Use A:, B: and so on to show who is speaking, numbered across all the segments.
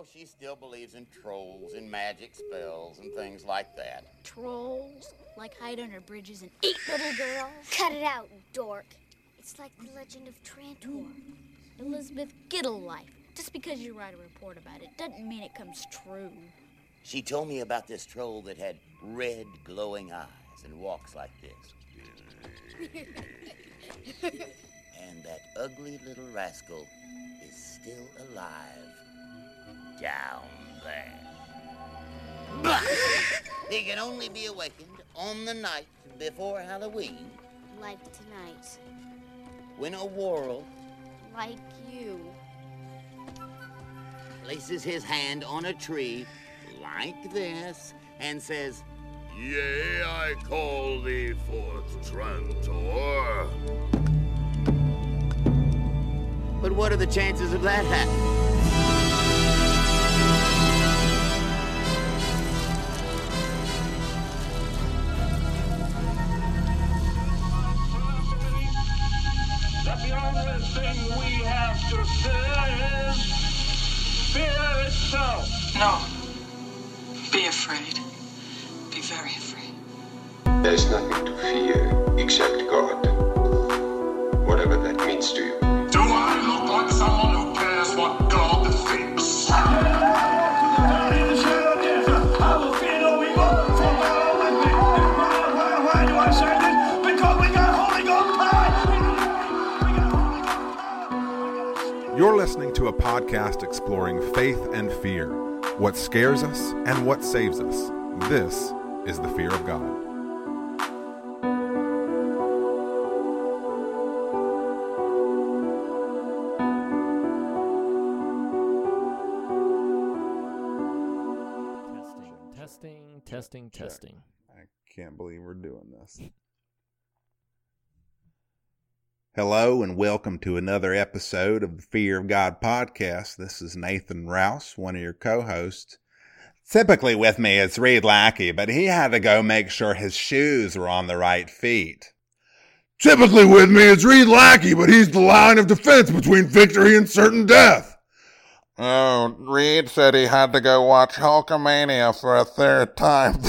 A: know, she still believes in trolls and magic spells and things like that.
B: Trolls? Like hide under bridges and eat little girls?
C: Cut it out, dork. It's like the legend of Trantor.
B: Elizabeth Giddle-life. Just because you write a report about it doesn't mean it comes true.
A: She told me about this troll that had red glowing eyes and walks like this. and that ugly little rascal is still alive down there. But he can only be awakened on the night before Halloween
C: Like tonight.
A: when a world
B: Like you.
A: places his hand on a tree like this and says, Yea, I call thee forth, Trantor. But what are the chances of that happening?
D: Thing we have to fear is fear itself.
E: No. Be afraid. Be very afraid.
F: There's nothing to fear except God. Whatever that means to you.
G: A podcast exploring faith and fear, what scares us and what saves us. This is the fear of God.
H: Testing, testing, testing, testing.
G: I can't believe we're doing this. Hello and welcome to another episode of the Fear of God podcast. This is Nathan Rouse, one of your co-hosts. Typically with me is Reed Lackey, but he had to go make sure his shoes were on the right feet. Typically with me is Reed Lackey, but he's the line of defense between victory and certain death. Oh, Reed said he had to go watch Hulkamania for a third time.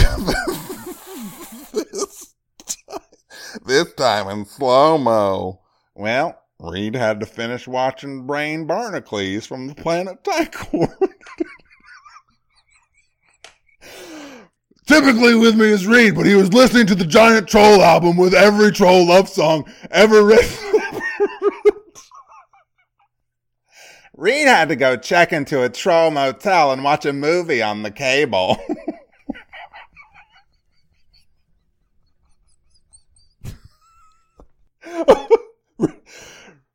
G: this, time in slow mo. Well, Reed had to finish watching Brain Barnacles from the planet Tychor. Typically with me is Reed, but he was listening to the Giant Troll album with every troll love song ever written. Reed had to go check into a troll motel and watch a movie on the cable.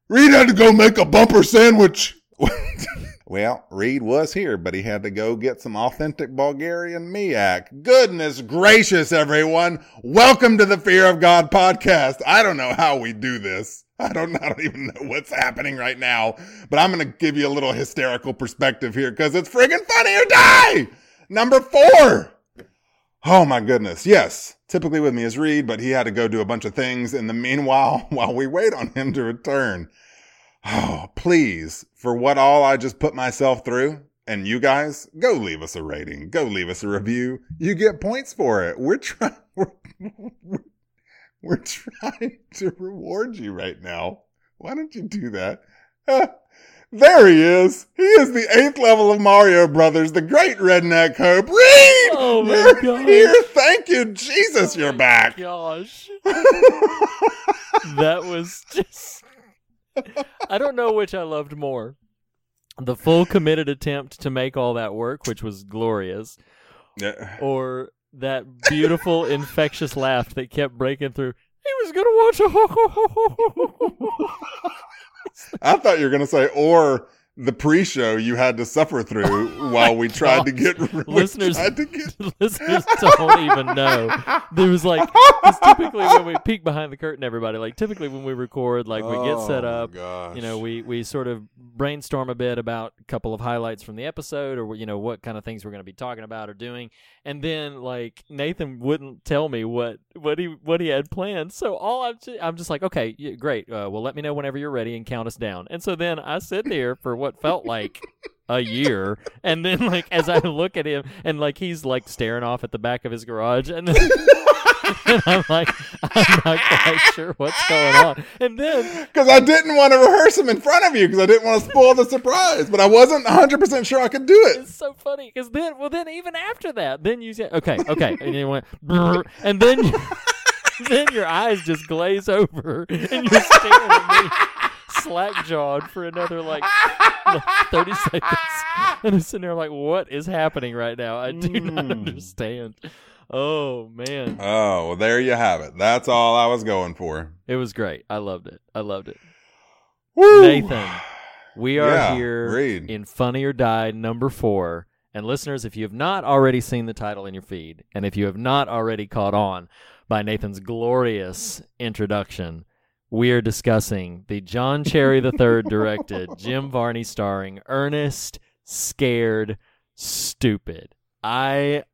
G: Reed had to go make a bumper sandwich. well, Reed was here, but he had to go get some authentic Bulgarian miak. Goodness gracious, everyone. Welcome to the Fear of God podcast. I don't know how we do this. I don't, I don't even know what's happening right now, but I'm going to give you a little hysterical perspective here because it's friggin' funny or die. Number four. Oh my goodness. Yes. Typically with me is Reed, but he had to go do a bunch of things in the meanwhile while we wait on him to return. Oh, please, for what all I just put myself through, and you guys, go leave us a rating. Go leave us a review. You get points for it. We're trying, we're, we're, we're trying to reward you right now. Why don't you do that? Ah, there he is. He is the eighth level of Mario Brothers, the great redneck hope. Reed!
H: Oh my
G: you're
H: gosh.
G: here. Thank you, Jesus, you're back.
H: Gosh. that was just. I don't know which I loved more. The full committed attempt to make all that work, which was glorious,
G: Yeah.
H: or that beautiful, infectious laugh that kept breaking through. He was going to watch a.
G: I thought you were going to say, or the pre-show you had to suffer through while we tried to get
H: Listeners-
G: to get
H: listeners don't even know. There was like, typically when we peek behind the curtain, everybody, like typically when we record, like we get set
G: Oh,
H: up,
G: gosh.
H: you know, we, we sort of brainstorm a bit about a couple of highlights from the episode or, you know, what kind of things we're going to be talking about or doing. And then like Nathan wouldn't tell me what, what he, what he had planned. So all I'm, ju- I'm just like, okay, yeah, great. Uh, well, let me know whenever you're ready and count us down. And so then I sit there for what felt like a year. And then like as I look at him and like he's like staring off at the back of his garage and then and I'm like I'm not quite sure what's going on. And then
G: Because I didn't want to rehearse him in front of you because I didn't want to spoil the surprise, but I wasn't 100% sure I could do it.
H: it's so funny because then well then even after that then you say okay okay and you went and then then your eyes just glaze over and you're staring at me slack jawed for another like, like 30 seconds and I'm sitting there like what is happening right now I do not
G: Mm.
H: understand oh man
G: Oh, well, there you have it. That's all I was going for.
H: it was great I loved it I loved it
G: Woo!
H: Nathan we are
G: Yeah,
H: here
G: Reed.
H: in Funny or Die number four. And listeners, if you have not already seen the title in your feed, and if you have not already caught on by Nathan's glorious introduction, we are discussing the John Cherry III directed, Jim Varney starring Ernest Scared Stupid. I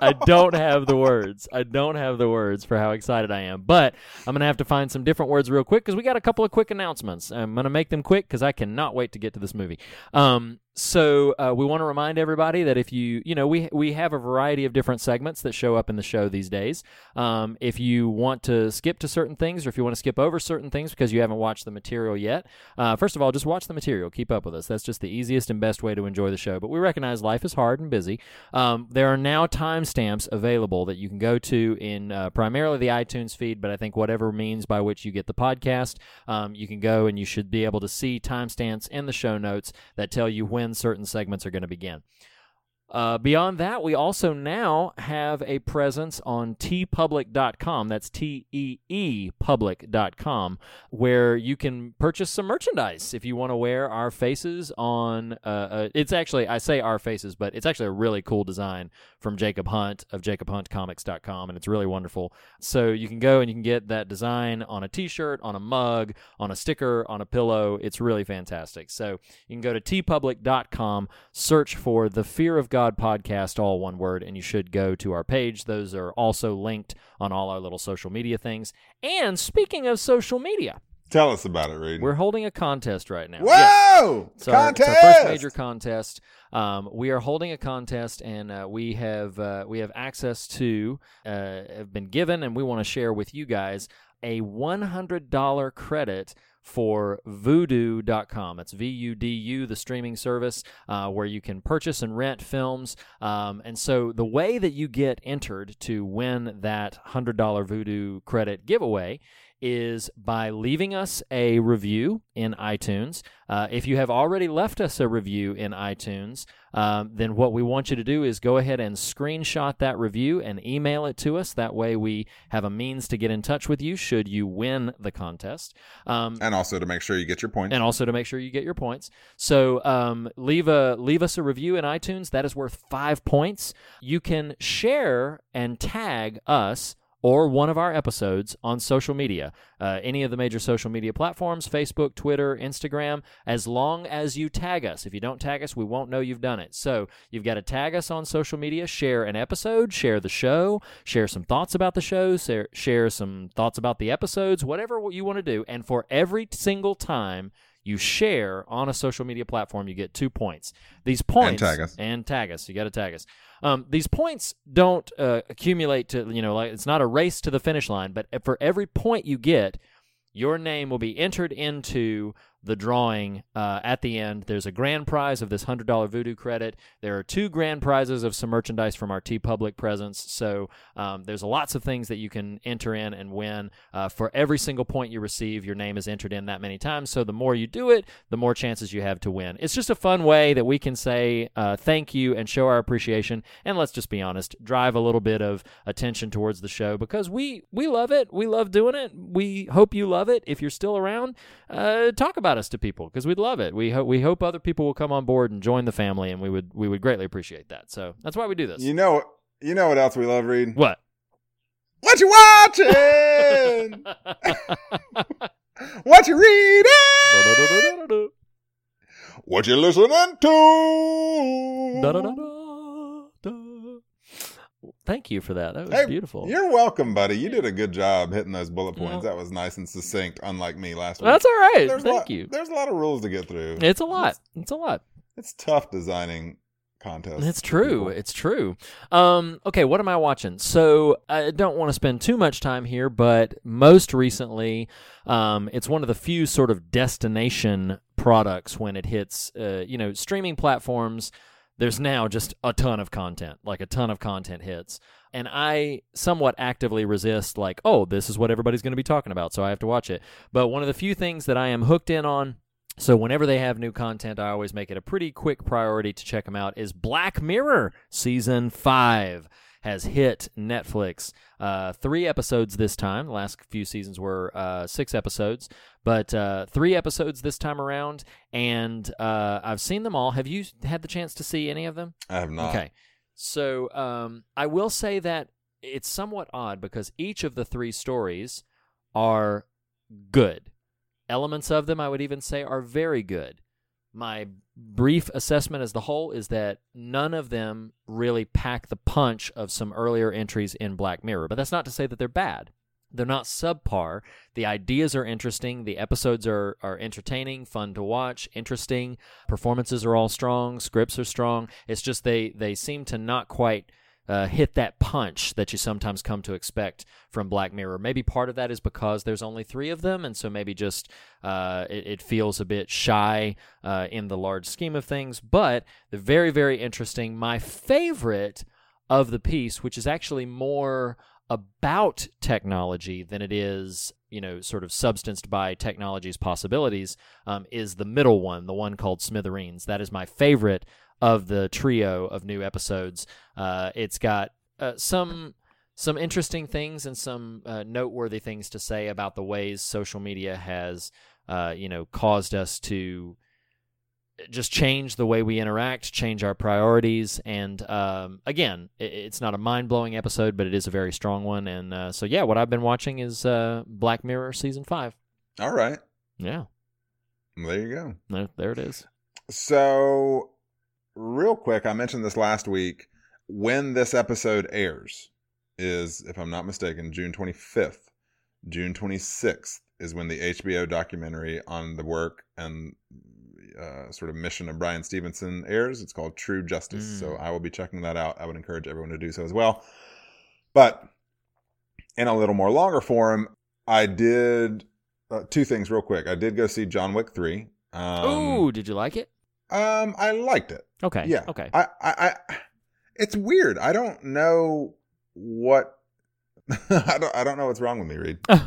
H: I don't have the words. I don't have the words for how excited I am. But I'm going to have to find some different words real quick because we got a couple of quick announcements. I'm going to make them quick because I cannot wait to get to this movie. Um, so uh, we want to remind everybody that if you, you know, we we have a variety of different segments that show up in the show these days. Um, if you want to skip to certain things, or if you want to skip over certain things because you haven't watched the material yet, uh, first of all, just watch the material. Keep up with us. That's just the easiest and best way to enjoy the show. But we recognize life is hard and busy. Um, there are now timestamps available that you can go to in uh, primarily the iTunes feed, but I think whatever means by which you get the podcast, um, you can go and you should be able to see timestamps in the show notes that tell you when certain segments are going to begin. Uh, beyond that, we also now have a presence on teepublic.com. That's T E E public.com, where you can purchase some merchandise if you want to wear our faces on. Uh, uh, it's actually, I say our faces, but it's actually a really cool design from Jacob Hunt of jacobhuntcomics.com, and it's really wonderful. So you can go and you can get that design on a t shirt, on a mug, on a sticker, on a pillow. It's really fantastic. So you can go to teepublic.com, search for the Fear of God podcast, all one word, and you should go to our page. Those are also linked on all our little social media things. And speaking of social media,
G: Tell us about it, Reed.
H: we're holding a contest right now. Yes.
G: Whoa!
H: It's our, it's our
G: Contest!
H: first major contest. Um, we are holding a contest, and uh, we have uh, we have access to uh, have been given, and we want to share with you guys a one hundred dollar credit for Vudu.com. It's V U D U, the streaming service uh, where you can purchase and rent films. Um, and so the way that you get entered to win that hundred dollar Voodoo credit giveaway is by leaving us a review in iTunes. Uh, if you have already left us a review in iTunes, um, then what we want you to do is go ahead and screenshot that review and email it to us. That way, we have a means to get in touch with you should you win the contest. Um,
G: And also to make sure you get your points.
H: and also to make sure you get your points. So um, leave a leave us a review in iTunes. That is worth five points. You can share and tag us or one of our episodes on social media, uh, any of the major social media platforms Facebook, Twitter, Instagram, as long as you tag us. If you don't tag us, we won't know you've done it. So you've got to tag us on social media, share an episode, share the show, share some thoughts about the show, share, share some thoughts about the episodes, whatever you want to do. And for every single time you share on a social media platform, you get two points. These points and
G: tag us.
H: and tag us. You got to tag us. Um, these points don't uh, accumulate to you know like it's not a race to the finish line, but for every point you get, your name will be entered into the drawing uh, at the end. There's a grand prize of this hundred dollar Vudu credit. There are two grand prizes of some merchandise from our TeePublic presence. So um, there's lots of things that you can enter in and win. Uh, for every single point you receive, your name is entered in that many times. So the more you do it, the more chances you have to win. It's just a fun way that we can say uh, thank you and show our appreciation. And let's just be honest, drive a little bit of attention towards the show because we we love it. We love doing it. We hope you love it. If you're still around, uh, talk about us to people because we'd love it. We hope we hope other people will come on board and join the family, and we would we would greatly appreciate that. So that's why we do this.
G: You know, you know what else we love, Reed?
H: what?
G: What you watching? what you reading? What you listening to?
H: Thank you for that. That was
G: Hey,
H: beautiful.
G: You're welcome, buddy. You did a good job hitting those bullet points.
H: Yeah.
G: That was nice and succinct, unlike me last week.
H: That's all right.
G: There's
H: Thank
G: lot-
H: you.
G: There's a lot of rules to get through.
H: It's a lot. It's a lot.
G: It's tough designing contests.
H: It's true. It's true. Um, okay, what am I watching? So I don't want to spend too much time here, but most recently, um, it's one of the few sort of destination products when it hits, uh, you know, streaming platforms. There's now just a ton of content, like a ton of content hits. And I somewhat actively resist, like, oh, this is what everybody's going to be talking about, so I have to watch it. But one of the few things that I am hooked in on so whenever they have new content, I always make it a pretty quick priority to check them out. Is Black Mirror season five has hit Netflix? Uh, three episodes this time. The last few seasons were uh, six episodes, but uh, three episodes this time around, and uh, I've seen them all. Have you had the chance to see any of them?
G: I have not.
H: Okay. So um, I will say that it's somewhat odd because each of the three stories are good. Elements of them, I would even say, are very good. My brief assessment as the whole is that none of them really pack the punch of some earlier entries in Black Mirror. But that's not to say that they're bad. They're not subpar. The ideas are interesting. The episodes are, are entertaining, fun to watch, interesting. Performances are all strong. Scripts are strong. It's just they, they seem to not quite uh, hit that punch that you sometimes come to expect from Black Mirror. Maybe part of that is because there's only three of them, and so maybe just uh, it, it feels a bit shy uh, in the large scheme of things. But they're very, very interesting. My favorite of the piece, which is actually more about technology than it is, you know, sort of substanced by technology's possibilities, um, is the middle one, the one called Smithereens. That is my favorite of the trio of new episodes. Uh, it's got uh, some some interesting things and some uh, noteworthy things to say about the ways social media has, uh, you know, caused us to just change the way we interact, change our priorities, and um, again, it, it's not a mind blowing episode, but it is a very strong one. And uh, so, yeah, what I've been watching is uh, Black Mirror season five.
G: All right.
H: Yeah,
G: There you go.
H: there, there it is.
G: So, real quick, I mentioned this last week. When this episode airs is, if I'm not mistaken, June 25th. June 26th is when the HBO documentary on the work and uh, sort of mission of Bryan Stevenson airs. It's called True Justice.
H: Mm.
G: So I will be checking that out. I would encourage everyone to do so as well. But in a little more longer form, I did uh, two things real quick. I did go see John Wick 3. Um,
H: Ooh, did you like it?
G: um, I liked it.
H: Okay.
G: Yeah.
H: Okay.
G: I, I, I it's weird. I don't know what. I don't. I don't know what's wrong with me, Reed. I,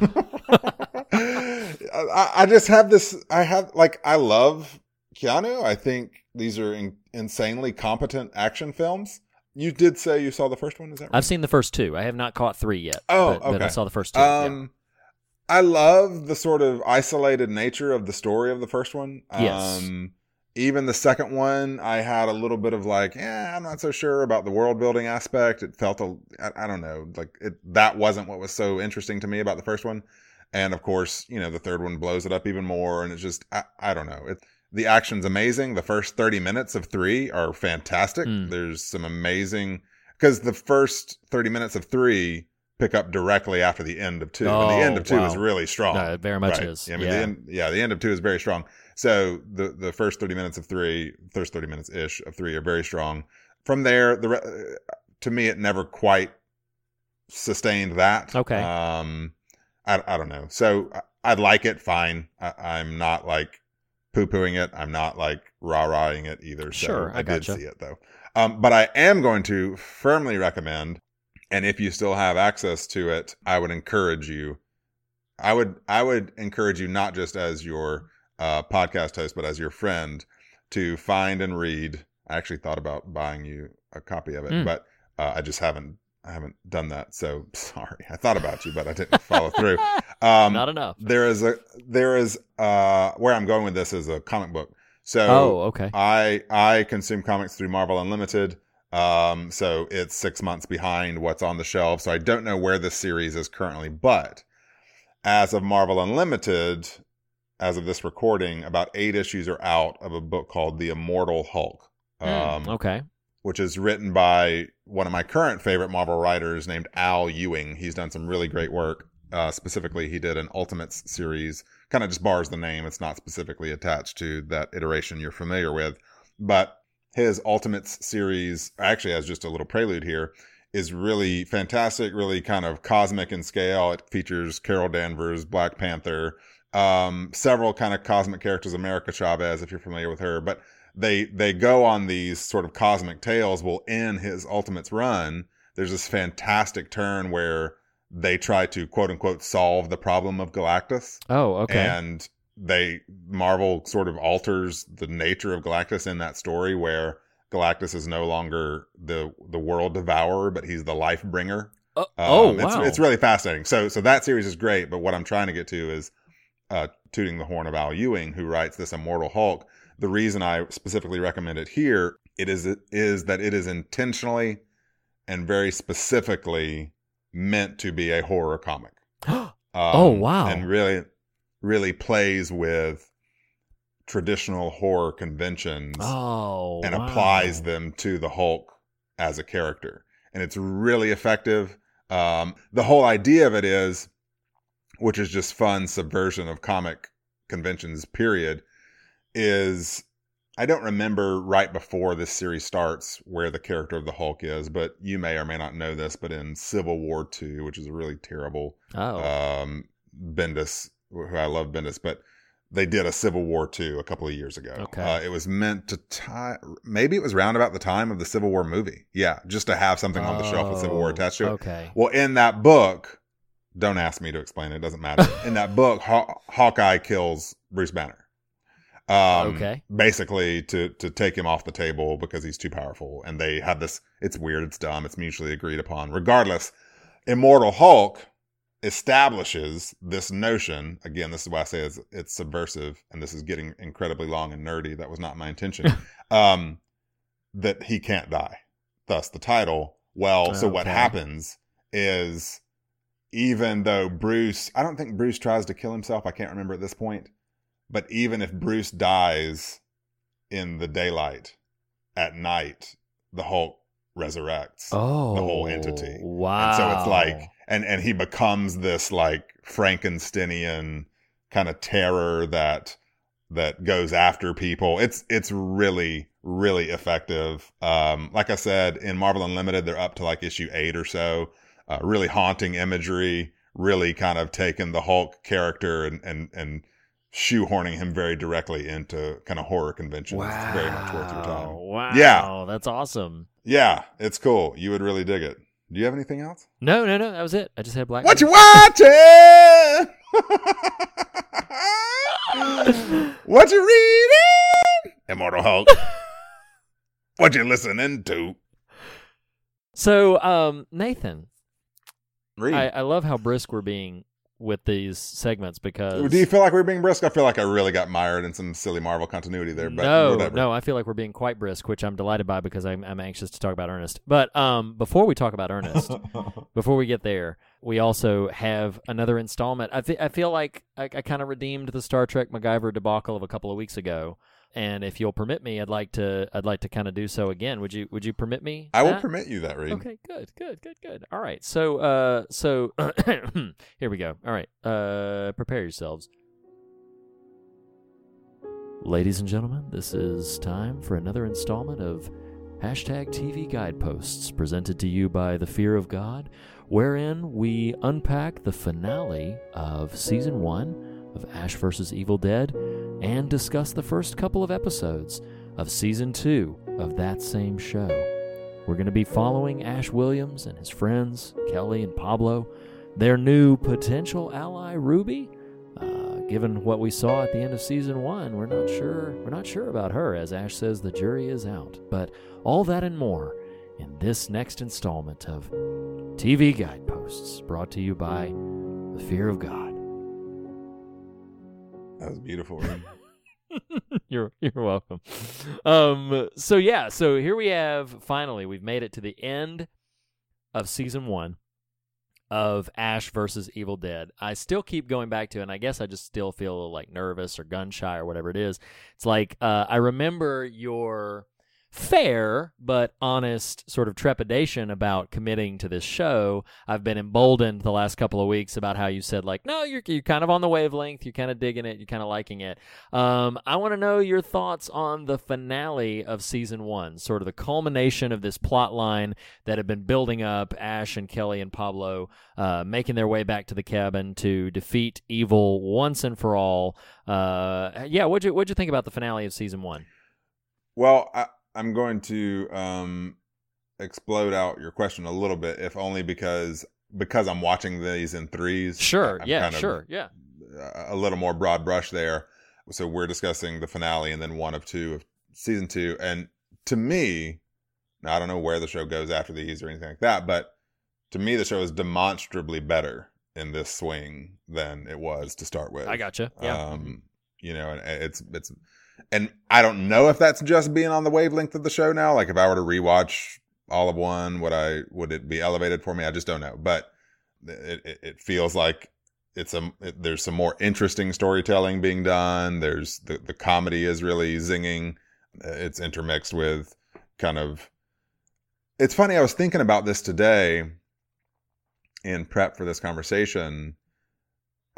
G: I just have this. I have like I love Keanu. I think these are in, insanely competent action films. You did say you saw the first one. Is that right?
H: I've seen the first two. I have not caught three yet.
G: Oh,
H: but, but I saw the first two. yeah.
G: Um, I love the sort of isolated nature of the story of the first one.
H: Yes.
G: Um, even the second one, I had a little bit of like, yeah, I'm not so sure about the world building aspect. It felt a, I, I don't know, like it. That wasn't what was so interesting to me about the first one. And of course, you know, the third one blows it up even more. And it's just, I, I don't know. It, the action's amazing. The first 30 minutes of three are fantastic.
H: Mm.
G: There's some amazing, because the first 30 minutes of three pick up directly after the end of two. and
H: Oh,
G: the end of two is really strong.
H: No, it very much
G: Right.
H: is.
G: I mean,
H: yeah.
G: the end, yeah, the end of two is very strong. So the the first 30 minutes of three, first 30 minutes ish of three are very strong. From there, the uh, to me, it never quite sustained that.
H: Okay.
G: Um, I, I don't know. So I, I'd like it. Fine. I, I'm not like poo pooing it. I'm not like rah rahing it either. So
H: Sure, I
G: I, did see it though. Um, but I am going to firmly recommend, and if you still have access to it, I would encourage you. I would I would encourage you not just as your uh, podcast host, but as your friend to find and read. I actually thought about buying you a copy of it,
H: Mm.
G: but uh, I just haven't I haven't done that. So sorry. I thought about you, but I didn't follow through. Um,
H: not enough.
G: there is a there is uh where I'm going with this is a comic book. So
H: oh, okay.
G: I I consume comics through Marvel Unlimited. Um, so it's six months behind what's on the shelf. So I don't know where this series is currently, but as of Marvel Unlimited, as of this recording, about eight issues are out of a book called The Immortal Hulk.
H: Mm,
G: Um,
H: okay.
G: which is written by one of my current favorite Marvel writers named Al Ewing. He's done some really great work. Uh, specifically, he did an Ultimates series. Kind of just bars the name. It's not specifically attached to that iteration you're familiar with. But his Ultimates series, actually, as just a little prelude here, is really fantastic, really kind of cosmic in scale. It features Carol Danvers, Black Panther, um, several kind of cosmic characters, America Chavez, if you're familiar with her. But they they go on these sort of cosmic tales. Well, in his Ultimates run, there's this fantastic turn where they try to quote unquote solve the problem of Galactus.
H: Oh, okay.
G: And they Marvel sort of alters the nature of Galactus in that story where Galactus is no longer the the world devourer, but he's the life bringer.
H: oh, oh,
G: Um, it's,
H: wow.
G: it's really fascinating. So so that series is great, but what I'm trying to get to is uh, tooting the horn of Al Ewing, who writes this Immortal Hulk. The reason I specifically recommend it here it is is that it is intentionally and very specifically meant to be a horror comic. Um,
H: Oh, wow.
G: And really, really plays with traditional horror conventions
H: oh,
G: and
H: wow.
G: applies them to the Hulk as a character. And it's really effective. Um, the whole idea of it is, which is just fun subversion of comic conventions, period, is I don't remember right before this series starts where the character of the Hulk is, but you may or may not know this, but in Civil War II, which is a really terrible
H: Oh,
G: um, Bendis, who I love Bendis, but they did a Civil War II a couple of years ago.
H: Okay.
G: Uh, it was meant to tie, maybe it was round about the time of the Civil War movie. Yeah, just to have something on the shelf with Civil War
H: Oh,
G: attached to it.
H: Okay.
G: Well, in that book, don't ask me to explain it, it doesn't matter. in that book, Haw- Hawkeye kills Bruce Banner. Um,
H: Okay.
G: Basically, to to take him off the table because he's too powerful, and they have this. It's weird. It's dumb. It's mutually agreed upon. Regardless, Immortal Hulk establishes this notion. Again, this is why I say it's, it's subversive, and this is getting incredibly long and nerdy. That was not my intention. um, that he can't die. Thus, the title. Well, so what
H: Okay.
G: happens is even though Bruce, I don't think Bruce tries to kill himself. I can't remember at this point. But even if Bruce dies in the daylight, at night, the Hulk resurrects
H: Oh,
G: the whole entity.
H: Wow.
G: And so it's like, and and he becomes this like Frankensteinian kind of terror that that goes after people. It's it's really really effective. Um, like I said, in Marvel Unlimited, they're up to like issue eight or so. Uh, really haunting imagery. Really kind of taking the Hulk character and and and shoehorning him very directly into kind of horror conventions. It's very much worth your time.
H: Wow.
G: Yeah.
H: That's awesome.
G: Yeah, it's cool. You would really dig it. Do you have anything else?
H: No, no, no. That was it. I just had black.
G: What you watching? what you reading? Immortal Hulk. what you listening to?
H: So, um, Nathan. I, I love how brisk we're being with these segments because
G: Do you feel like we're being brisk? I feel like I really got mired in some silly Marvel continuity there. But
H: no,
G: whatever.
H: no, I feel like we're being quite brisk, which I'm delighted by because I'm, I'm anxious to talk about Ernest. But um, before we talk about Ernest, before we get there, we also have another installment. I, fe- I feel like I, I kind of redeemed the Star Trek MacGyver debacle of a couple of weeks ago, and if you'll permit me, I'd like to I'd like to kind of do so again. Would you Would you permit me?
G: I will permit you that, Reed.
H: Okay, good, good, good, good. All right, so uh, so here we go. All right, uh, prepare yourselves, ladies and gentlemen. This is time for another installment of hashtag TV Guideposts, presented to you by the Fear of God, wherein we unpack the finale of season one of Ash vs. Evil Dead and discuss the first couple of episodes of season two of that same show. We're going to be following Ash Williams and his friends, Kelly and Pablo, their new potential ally, Ruby. Uh, given what we saw at the end of season one, we're not sure. We're not sure about her, as Ash says the jury is out. But all that and more in this next installment of TV Guideposts, brought to you by the Fear of God.
G: That was beautiful.
H: you're you're welcome. Um so yeah, so here we have finally we've made it to the end of season 1 of Ash versus Evil Dead. I still keep going back to and I guess I just still feel like nervous or gun shy or whatever it is. It's like uh I remember your fair but honest sort of trepidation about committing to this show. I've been emboldened the last couple of weeks about how you said like, no, you're you're kind of on the wavelength, you're kind of digging it, you're kind of liking it. Um, I want to know your thoughts on the finale of season one, sort of the culmination of this plot line that had been building up. Ash and Kelly and Pablo uh, making their way back to the cabin to defeat evil once and for all. Uh, yeah, what'd you what'd you think about the finale of season one?
G: Well, I, I'm going to um, explode out your question a little bit, if only because because I'm watching these in threes.
H: Sure.
G: I'm
H: yeah.
G: kind of
H: Sure. Yeah.
G: A little more broad brush there. So we're discussing the finale and then one of two of season two. And to me, now I don't know where the show goes after these or anything like that, but to me, the show is demonstrably better in this swing than it was to start with.
H: I gotcha. Yeah.
G: Um, you know, and it's it's and I don't know if that's just being on the wavelength of the show now. Like if I were to rewatch all of one, would I would it be elevated for me? I just don't know. But it it, it feels like it's a it, there's some more interesting storytelling being done. There's the the comedy is really zinging. It's intermixed with kind of. It's funny. I was thinking about this today in prep for this conversation.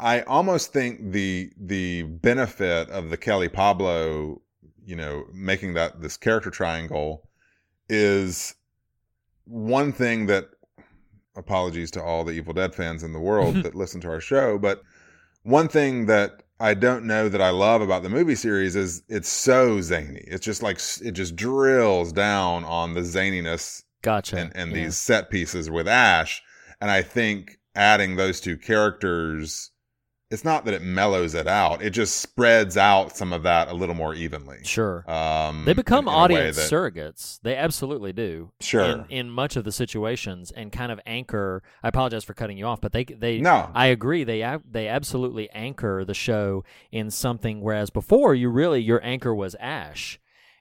G: I almost think the the benefit of the Kelly Pablo, you know, making that this character triangle is one thing that apologies to all the Evil Dead fans in the world that listen to our show, but one thing that I don't know that I love about the movie series is it's so zany. It's just like it just drills down on the zaniness
H: Gotcha.
G: and, and
H: Yeah.
G: these set pieces with Ash. And I think adding those two characters, it's not that it mellows it out. It just spreads out some of that a little more evenly.
H: Sure.
G: Um,
H: They become
G: in- in
H: audience
G: that-
H: surrogates. They absolutely do.
G: Sure.
H: In, in much of the situations, and kind of anchor. I apologize for cutting you off, but they they.
G: No.
H: I agree. They they absolutely anchor the show in something. Whereas before, you really your anchor was Ash.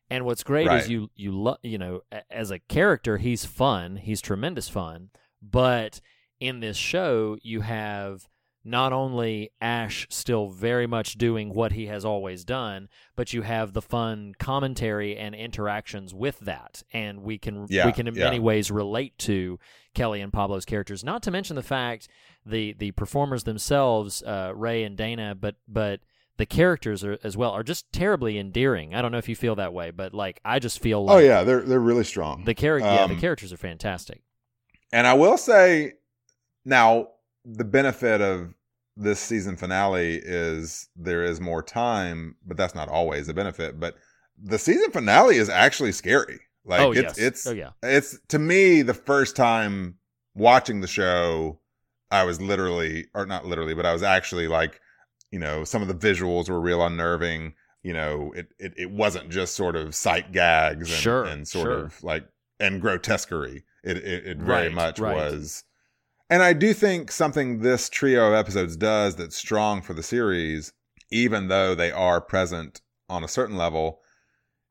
H: And what's great
G: Right.
H: is you you lo- you know as a character he's fun. He's tremendous fun. But in this show, you have not only Ash still very much doing what he has always done, but you have the fun commentary and interactions with that, and we can
G: Yeah,
H: we can in
G: yeah.
H: many ways relate to Kelly and Pablo's characters. Not to mention the fact the the performers themselves, uh, Ray and Dana, but but the characters are, as well are just terribly endearing. I don't know if you feel that way, but like I just feel like
G: Oh yeah, they're they're really strong.
H: the character yeah the
G: Um,
H: characters are fantastic.
G: And I will say now the benefit of this season finale is there is more time, but that's not always a benefit. But the season finale is actually scary. Like
H: oh
G: it's
H: yes,
G: it's
H: oh yeah,
G: it's to me the first time watching the show, I was literally or not literally, but I was actually like, you know, some of the visuals were real unnerving. You know, it it, it wasn't just sort of sight gags and,
H: Sure,
G: and sort
H: sure.
G: of like and grotesquerie. It it, it very
H: Right,
G: much
H: right.
G: was. And I do think something this trio of episodes does that's strong for the series, even though they are present on a certain level,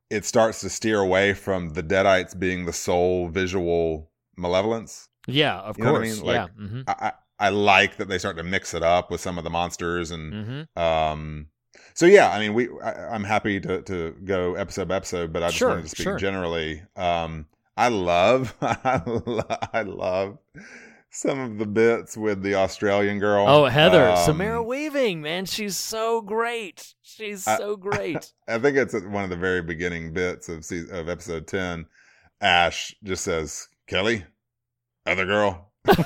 G: it starts to steer away from the Deadites being the sole visual malevolence.
H: yeah, of
G: You what I
H: course,
G: mean? Like,
H: yeah. hmm
G: I, I, like that they start to mix it up with some of the monsters and
H: hmm
G: um so yeah, I mean we I, I'm happy to to go episode by episode, but I just
H: Sure,
G: wanted to speak
H: sure.
G: generally. Um I love I love, I love some of the bits with the Australian girl.
H: Oh, Heather,
G: Um,
H: Samara Weaving, man, she's so great. She's
G: I-
H: so great.
G: I think it's one of the very beginning bits of season, of episode 10. Ash just says, "Kelly, other girl."
H: well,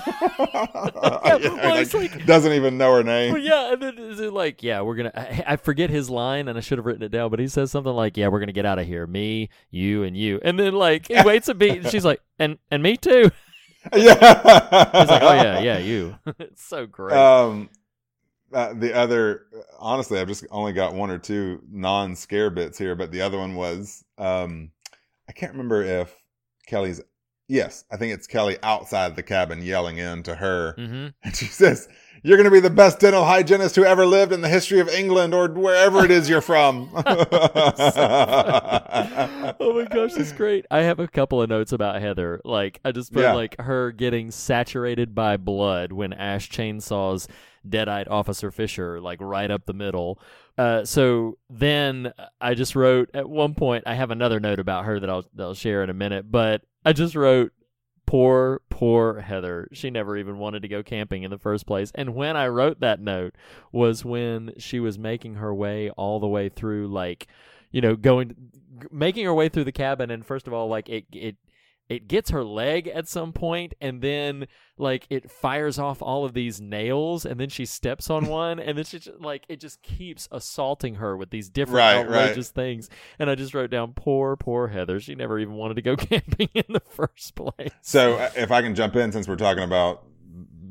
H: it's like-
G: doesn't even know her name.
H: well, yeah, and then is it like, yeah, we're gonna. I, I forget his line, and I should have written it down, but he says something like, "Yeah, we're gonna get out of here, me, you, and you." And then like he waits a beat, and she's like, "And and me too."
G: Yeah.
H: He's like, "Oh yeah, yeah, you." it's so great.
G: Um, uh, the other, honestly, I've just only got one or two non-scare bits here, but the other one was, um, I can't remember if Kelly's. Yes, I think it's Kelly outside the cabin yelling in to her,
H: hmm
G: and she says, "You're going to be the best dental hygienist who ever lived in the history of England or wherever it is you're from."
H: oh my gosh, that's great. I have a couple of notes about Heather. Like I just put
G: Yeah.
H: like her getting saturated by blood when Ash chainsaws Deadite Officer Fisher like right up the middle. Uh, so then I just wrote at one point. I have another note about her that I'll that I'll share in a minute. But I just wrote, "Poor, poor Heather. She never even wanted to go camping in the first place." And when I wrote that note was when she was making her way all the way through, like, you know, going, making her way through the cabin. And first of all, like it it it gets her leg at some point and then like it fires off all of these nails and then she steps on one and then she just, like it just keeps assaulting her with these different
G: Right, right.
H: outrageous things and i just wrote down poor poor heather she never even wanted to go camping in the first place
G: So uh, if I can jump in, since we're talking about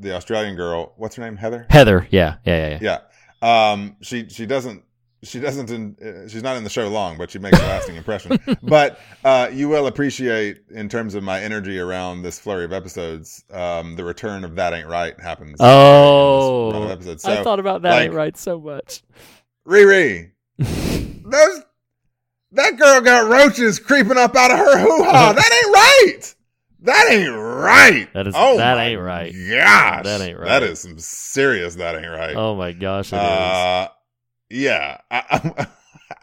G: the Australian girl, what's her name? Heather.
H: heather yeah yeah yeah, yeah.
G: Yeah. Um. She she doesn't she doesn't in, uh, she's not in the show long, but she makes a lasting impression. But uh, you will appreciate in terms of my energy around this flurry of episodes, um, the return of that ain't right happens. in this run
H: oh
G: episodes.
H: i thought about that
G: like-
H: ain't right so much
G: Riri, those that girl got roaches creeping up out of her hoo ha. that ain't right. That ain't right.
H: That is-
G: oh
H: that ain't right.
G: Gosh,
H: That ain't right.
G: That is some serious. That ain't right.
H: oh my gosh it is.
G: Uh, yeah, I, I,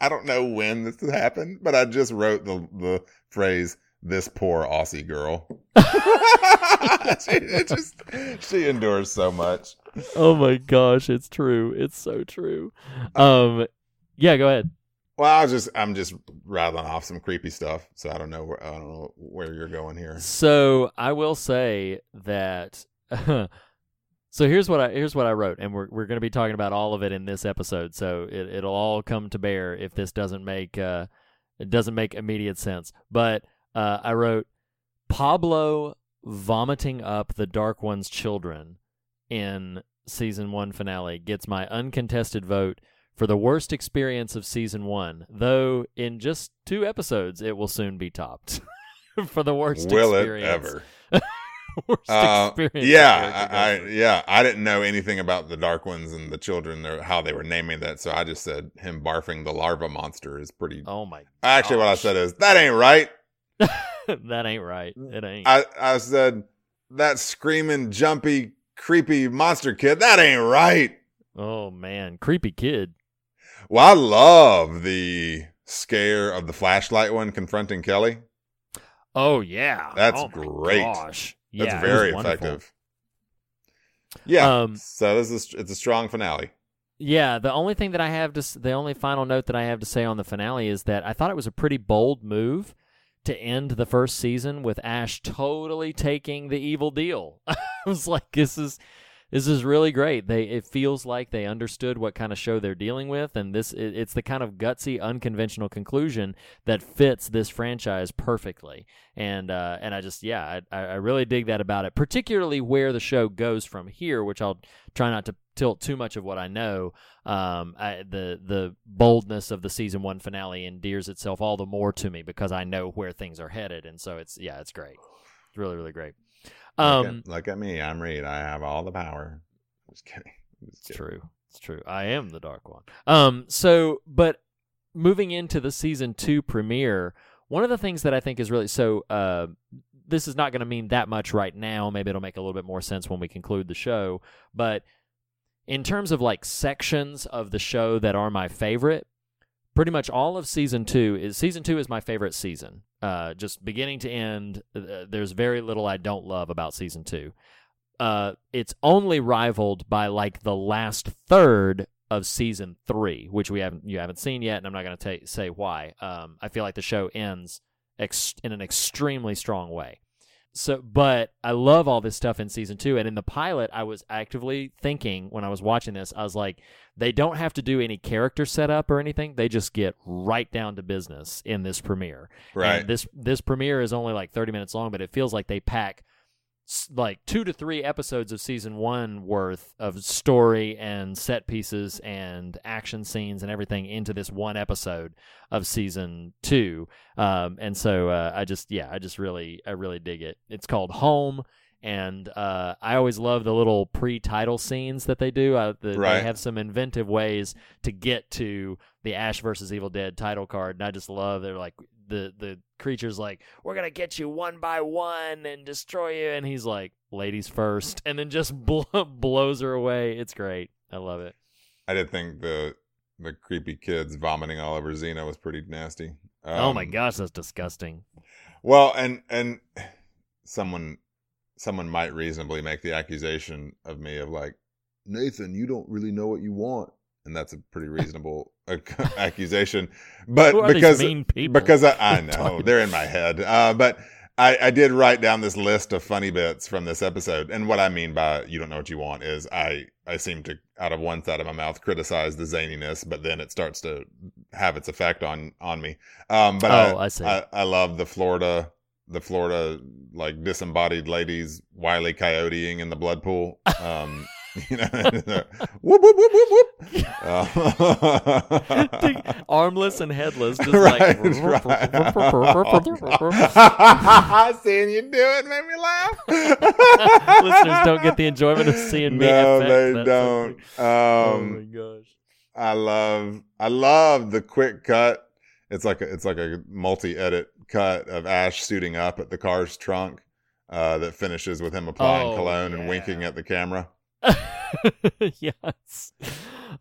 G: I don't know when this happened, but I just wrote the the phrase "this poor Aussie girl." she, it just she endures so much.
H: oh my gosh it's true it's so true um yeah go ahead
G: Well, I was just I'm just rattling off some creepy stuff, so I don't know where I don't know where you're going here.
H: So I will say that. so here's what I here's what I wrote, and we're we're going to be talking about all of it in this episode. So it it'll all come to bear if this doesn't make uh it doesn't make immediate sense. But uh, I wrote Pablo vomiting up the Dark One's children in season one finale gets my uncontested vote for the worst experience of season one. Though in just two episodes, it will soon be topped for the worst
G: Will it
H: experience.
G: ever?
H: worst
G: Uh,
H: experience.
G: yeah, I, I yeah I didn't know anything about the Dark Ones and the children or how they were naming that, so I just said him barfing the larva monster is pretty.
H: Oh my!
G: Actually, what I said is that ain't right.
H: that ain't right. It ain't.
G: I, I said that screaming, jumpy, creepy monster kid. That ain't right.
H: oh man, creepy kid.
G: Well, I love the scare of the flashlight one confronting Kelly.
H: Oh yeah,
G: That's
H: Oh,
G: great.
H: Gosh, yeah, was
G: very effective. Yeah.
H: Um,
G: so this is it's a strong finale.
H: Yeah, the only thing that I have to, the only final note that I have to say on the finale is that I thought it was a pretty bold move to end the first season with Ash totally taking the evil deal. I was like, this is this is really great. They it feels like they understood what kind of show they're dealing with, and this it, it's the kind of gutsy, unconventional conclusion that fits this franchise perfectly. And uh, and I just yeah, I, I really dig that about it, particularly where the show goes from here, which I'll try not to tilt too much of what I know. Um, I, the the boldness of the season one finale endears itself all the more to me because I know where things are headed, and so it's yeah, it's great. It's really really great. Um,
G: look, at, look at me. I'm Reed. I have all the power. Just kidding. Just
H: It's
G: kidding.
H: true. It's true. I am the Dark One. Um. So, but moving into the season two premiere, one of the things that I think is really so. Uh, this is not going to mean that much right now. Maybe it'll make a little bit more sense when we conclude the show. But in terms of like sections of the show that are my favorite, pretty much all of season two is season two is my favorite season. Uh, just beginning to end, uh, there's very little I don't love about season two. Uh, it's only rivaled by like the last third of season three, which we haven't you haven't seen yet, and I'm not going to say why. Um, I feel like the show ends ex- in an extremely strong way. So, but I love all this stuff in season two, and in the pilot, I was actively thinking when I was watching this, I was like, they don't have to do any character setup or anything; they just get right down to business in this premiere.
G: Right.
H: And this this premiere is only like 30 minutes long, but it feels like they pack like two to three episodes of season one worth of story and set pieces and action scenes and everything into this one episode of season two. Um, and so uh, I just yeah, I just really I really dig it. It's called Home. And uh, I always love the little pre-title scenes that they do. Uh, the, They have some inventive ways to get to the Ash versus Evil Dead title card, and I just love they're like the the creature's like we're gonna get you one by one and destroy you, and he's like ladies first, and then just blow, blows her away. It's great. I love it.
G: I did think the the creepy kids vomiting all over Xena was pretty nasty.
H: oh my
G: Um,
H: gosh, that's disgusting.
G: Well, and and someone someone might reasonably make the accusation of me of like Nathan, you don't really know what you want, and that's a pretty reasonable accusation. But
H: Who are these
G: because because I, I know they're in my head, uh, but. I, I did write down this list of funny bits from this episode, and what I mean by "you don't know what you want" is I I seem to out of one side of my mouth criticize the zaniness, but then it starts to have its effect on on me. Um, but
H: Oh,
G: I,
H: I see.
G: I, I love the Florida, the Florida like disembodied ladies wily coyoteing in the blood pool. Um, you know, whoop whoop whoop whoop whoop. Uh,
H: Armless and headless, just
G: right,
H: like
G: right. Seeing you do it made me laugh.
H: Listeners don't get the enjoyment of seeing me
G: No, they don't.
H: oh
G: Um,
H: my gosh.
G: I love I love the quick cut. It's like a, it's like a multi-edit cut of Ash suiting up at the car's trunk uh, that finishes with him applying
H: Oh,
G: cologne and winking at the camera.
H: yes.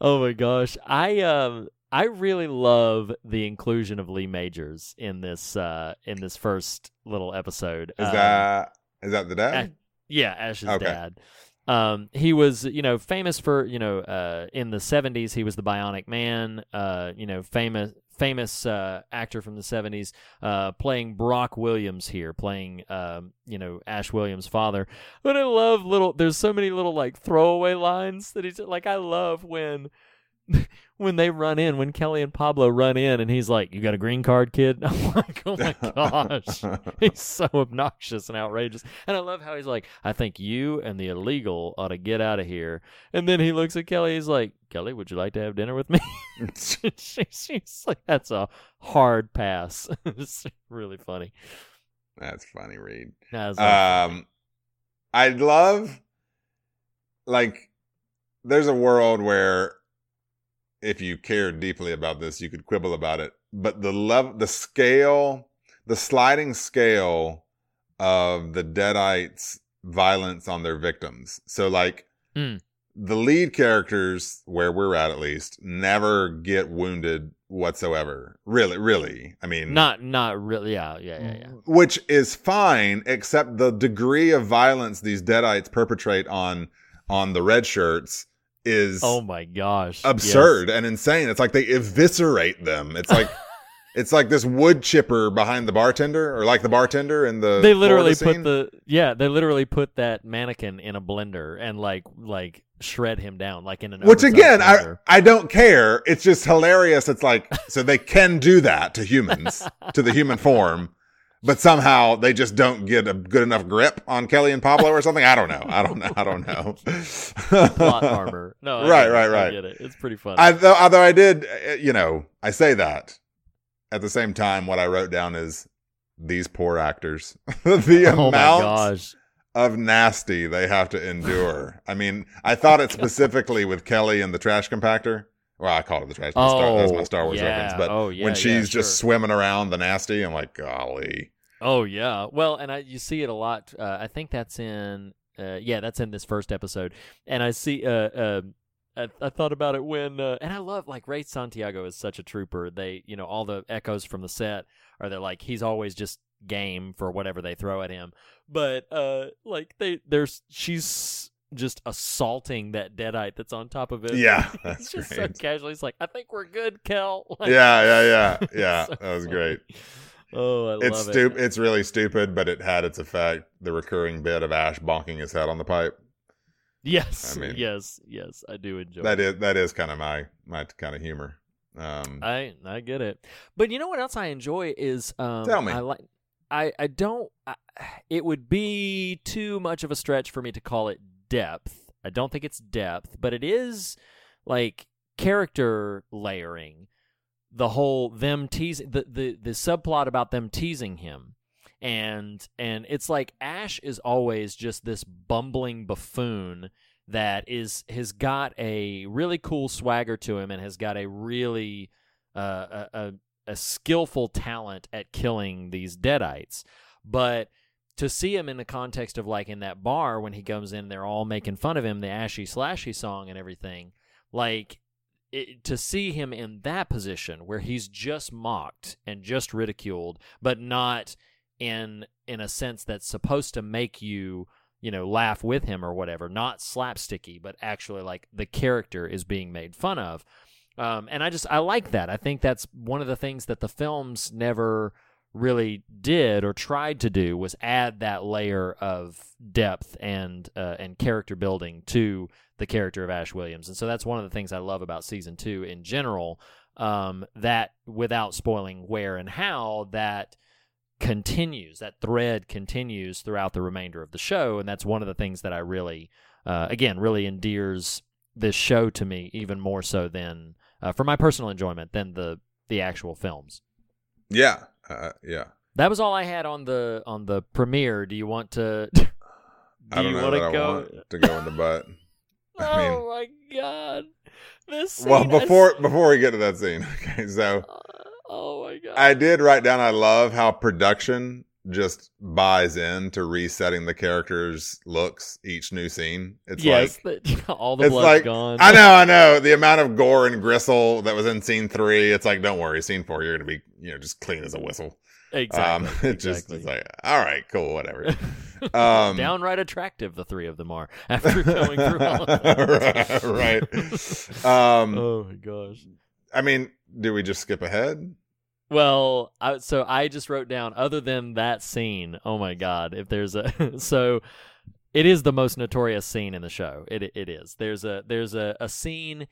H: Oh my gosh. I um I really love the inclusion of Lee Majors in this uh in this first little episode.
G: Is
H: Um,
G: that is that the dad?
H: Ash- yeah, Ash's
G: Okay.
H: dad. Um, he was, you know, famous for, you know, uh, in the '70s, he was the Bionic Man. Uh, you know, famous, famous uh, actor from the '70s, uh, playing Brock Williams here, playing, um, you know, Ash Williams' father. But I love little. There's so many little like throwaway lines that he's like. I love when. When they run in, when Kelly and Pablo run in, and he's like, "You got a green card, kid?" I'm like, "Oh my gosh!" he's so obnoxious and outrageous. And I love how he's like, I think you and the illegal ought to get out of here. And then he looks at Kelly, he's like, Kelly, would you like to have dinner with me? she, she's like, that's a hard pass. it's really funny.
G: That's funny, Reed.
H: That's
G: Um, I love like there's a world where if you cared deeply about this, you could quibble about it. But the love, the scale, the sliding scale of the Deadites' violence on their victims. So, like,
H: Mm.
G: the lead characters, where we're at at least, never get wounded whatsoever. Really, really. I mean,
H: not, not really. Yeah, yeah, yeah, yeah.
G: which is fine, except the degree of violence these Deadites perpetrate on on the red shirts is
H: Oh my gosh.
G: absurd and insane. It's like they eviscerate them. It's like it's like this wood chipper behind the bartender, or like the bartender in the
H: They literally put the yeah, they literally put that mannequin in a blender and like like shred him down like in an
G: which again, I. I don't care. It's just hilarious. It's like so they can do that to humans, to the human form. But somehow they just don't get a good enough grip on Kelly and Pablo or something. I don't know. I don't know. I don't know.
H: plot armor. No, I
G: Right,
H: it,
G: right,
H: I
G: right.
H: get it. It's pretty funny.
G: I, though, although I did, uh, you know, I say that at the same time. What I wrote down is these poor actors. the
H: oh
G: amount
H: gosh.
G: of nasty they have to endure. I mean, I thought it specifically with Kelly and the trash compactor. Well, I called it the trash. Oh, Star, that's my Star Wars
H: yeah.
G: reference. But
H: Oh, yeah,
G: when
H: yeah,
G: she's just
H: sure.
G: swimming around the nasty, I'm like, golly.
H: Oh yeah. Well, and I you see it a lot. Uh, I think that's in uh, yeah, that's in this first episode. And I see uh, uh I, I thought about it when uh, and I love like Ray Santiago is such a trooper. They, you know, all the echoes from the set are they're like he's always just game for whatever they throw at him. But uh like they there's she's just assaulting that deadite that's on top of it.
G: Yeah,
H: it's
G: that's
H: just so
G: great.
H: casually. It's like, I think we're good, Kel. Like,
G: Yeah, yeah, yeah, yeah.
H: so
G: that was
H: funny.
G: great.
H: Oh, I
G: It's
H: love it.
G: stupid. It's really stupid, but it had its effect. The recurring bit of Ash bonking his head on the pipe.
H: Yes,
G: I mean-
H: yes, yes. I do enjoy
G: That
H: it.
G: is that is kind of my my kind of humor. Um,
H: I I get it. But you know what else I enjoy is um
G: Tell me.
H: I like I I don't I, it would be too much of a stretch for me to call it depth. I don't think it's depth, but it is like character layering. The whole them teasing the the the subplot about them teasing him. And and it's like Ash is always just this bumbling buffoon that is has got a really cool swagger to him and has got a really uh, a, a a skillful talent at killing these deadites. But to see him in the context of like in that bar when he comes in, they're all making fun of him, the ashy slashy song and everything. Like it, to see him in that position where he's just mocked and just ridiculed, but not in in a sense that's supposed to make you you know laugh with him or whatever, not slapsticky, but actually like the character is being made fun of. Um, and I just I like that. I think that's one of the things that the films never really did or tried to do was add that layer of depth and uh, and character building to the character of Ash Williams. And so that's one of the things I love about season two in general. Um, that without spoiling where and how that continues, that thread continues throughout the remainder of the show, and that's one of the things that I really, uh, again, really endears this show to me even more so than uh, for my personal enjoyment than the the actual films.
G: Yeah, uh, yeah.
H: That was all I had on the on the premiere. Do you want to? do
G: I don't
H: you
G: know I
H: go?
G: want to go in the butt. I mean-
H: oh my god! This
G: well,
H: scene has-
G: before before we get to that scene, okay, so
H: oh my god!
G: I did write down. I love how production just buys in to resetting the characters' looks each new scene. It's
H: yes,
G: like
H: the- all the
G: it's
H: blood's
G: like
H: gone.
G: I know, I know. The amount of gore and gristle that was in scene three. It's like, don't worry, scene four, you're gonna be, you know, just clean as a whistle.
H: Exactly.
G: Um, it just it's like, all right, cool, whatever. Um,
H: Downright attractive, the three of them are after going through all of that.
G: right. Um,
H: oh my gosh.
G: I mean, do we just skip ahead?
H: Well, I, so I just wrote down other than that scene. Oh my god! If there's a so, it is the most notorious scene in the show. It it is. There's a there's a, a scene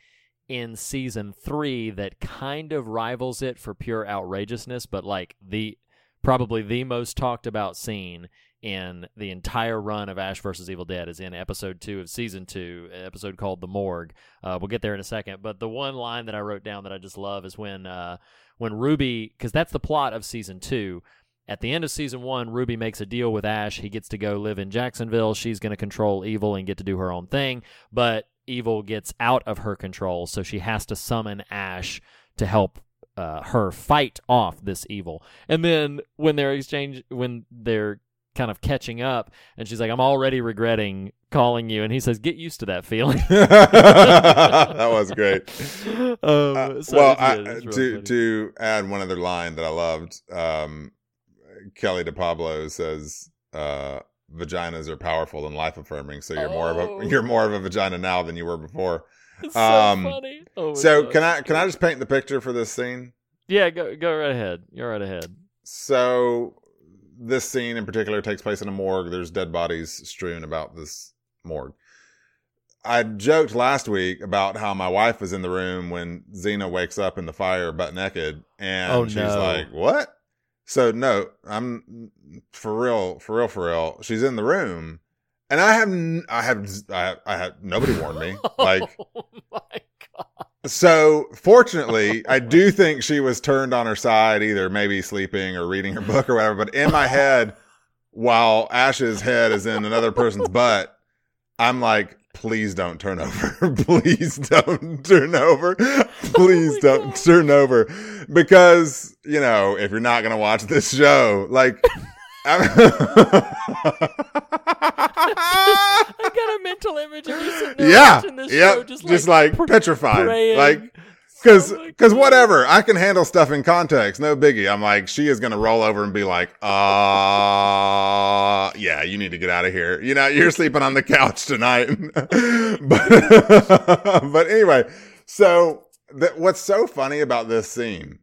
H: in season three that kind of rivals it for pure outrageousness, but like the probably the most talked about scene in the entire run of Ash versus Evil Dead is in episode two of season two, episode called "The Morgue." Uh, we'll get there in a second, but the one line that I wrote down that I just love is when uh, when Ruby, because that's the plot of season two. At the end of season one, Ruby makes a deal with Ash. He gets to go live in Jacksonville. She's going to control evil and get to do her own thing, but evil gets out of her control, so she has to summon Ash to help uh, her fight off this evil. And then when they're exchange, when they're kind of catching up, and she's like, "I'm already regretting calling you," and he says, "Get used to that feeling."
G: that was great.
H: Um,
G: Uh,
H: so
G: well, I,
H: good.
G: To
H: funny.
G: to add one other line that I loved, um, Kelly DePablo says, uh, "Vaginas are powerful and life affirming, so you're more of
H: Oh.
G: a you're more of a vagina now than you were before."
H: It's so
G: um,
H: funny. Oh
G: so can I can I just paint the picture for this scene?
H: Yeah, go go right ahead. You're right ahead.
G: So this scene in particular takes place in a morgue. There's dead bodies strewn about this morgue. I joked last week about how my wife was in the room when Xena wakes up in the fire butt naked, and
H: Oh,
G: she's
H: no.
G: like, "What?" So no, I'm for real, for real, for real. She's in the room, and I have, I have, I, have, I have nobody warned me. Oh like,
H: oh my god.
G: So fortunately, I do think she was turned on her side, either maybe sleeping or reading her book or whatever. But in my head, while Ash's head is in another person's butt, I'm like, please don't turn over. please don't turn over. Please oh
H: my
G: don't
H: God.
G: turn over. Because, you know, if you're not going to watch this show, like,
H: I got a mental image of you sitting there
G: yeah,
H: watching this
G: yep,
H: show, just,
G: just
H: like,
G: like, petrified,
H: praying.
G: like because
H: Oh
G: because
H: God.
G: whatever I can handle stuff in context, no biggie. I'm like she is gonna roll over and be like, uh yeah, you need to get out of here. You know, you're sleeping on the couch tonight. but but anyway, so th- what's so funny about this scene,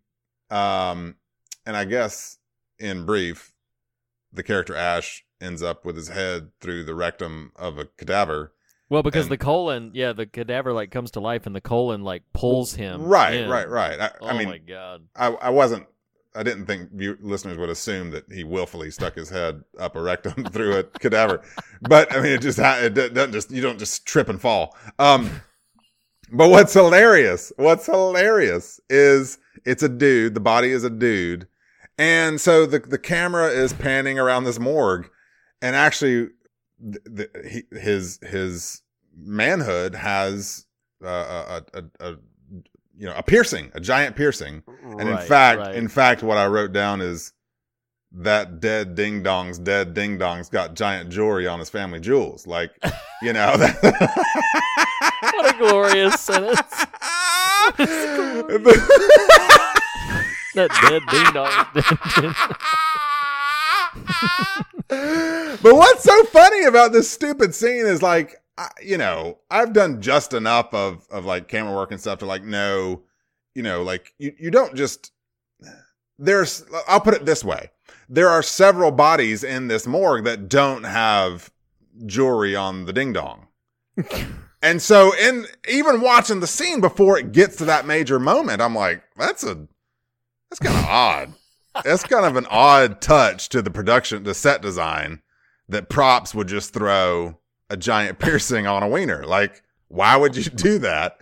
G: um, and I guess in brief, the character Ash ends up with his head through the rectum of a cadaver.
H: Well, because
G: and-
H: the colon, yeah, the cadaver like comes to life, and the colon like pulls him.
G: Right,
H: in.
G: right, right. I,
H: Oh
G: I mean,
H: my god.
G: I, I wasn't. I didn't think view, listeners would assume that he willfully stuck his head up a rectum through a cadaver, but I mean, it just it doesn't just you don't just trip and fall. Um, but what's hilarious? What's hilarious is it's a dude. The body is a dude, and so the the camera is panning around this morgue, and actually, the, the, he, his his manhood has uh, a, a, a you know a piercing, a giant piercing. And in fact,
H: right.
G: in fact, what I wrote down is that dead ding dong's dead ding dong's got giant jewelry on his family jewels. Like, you know, that,
H: what a glorious sentence. that dead ding dong.
G: but what's so funny about this stupid scene is like, I, you know, I've done just enough of of like camera work and stuff to like know, you know, like you you don't just there's I'll put it this way. There are several bodies in this morgue that don't have jewelry on the ding dong. and so in even watching the scene before it gets to that major moment, I'm like, that's a that's kind of odd. That's kind of an odd touch to the production, the set design that props would just throw a giant piercing on a wiener. Like, why would you do that?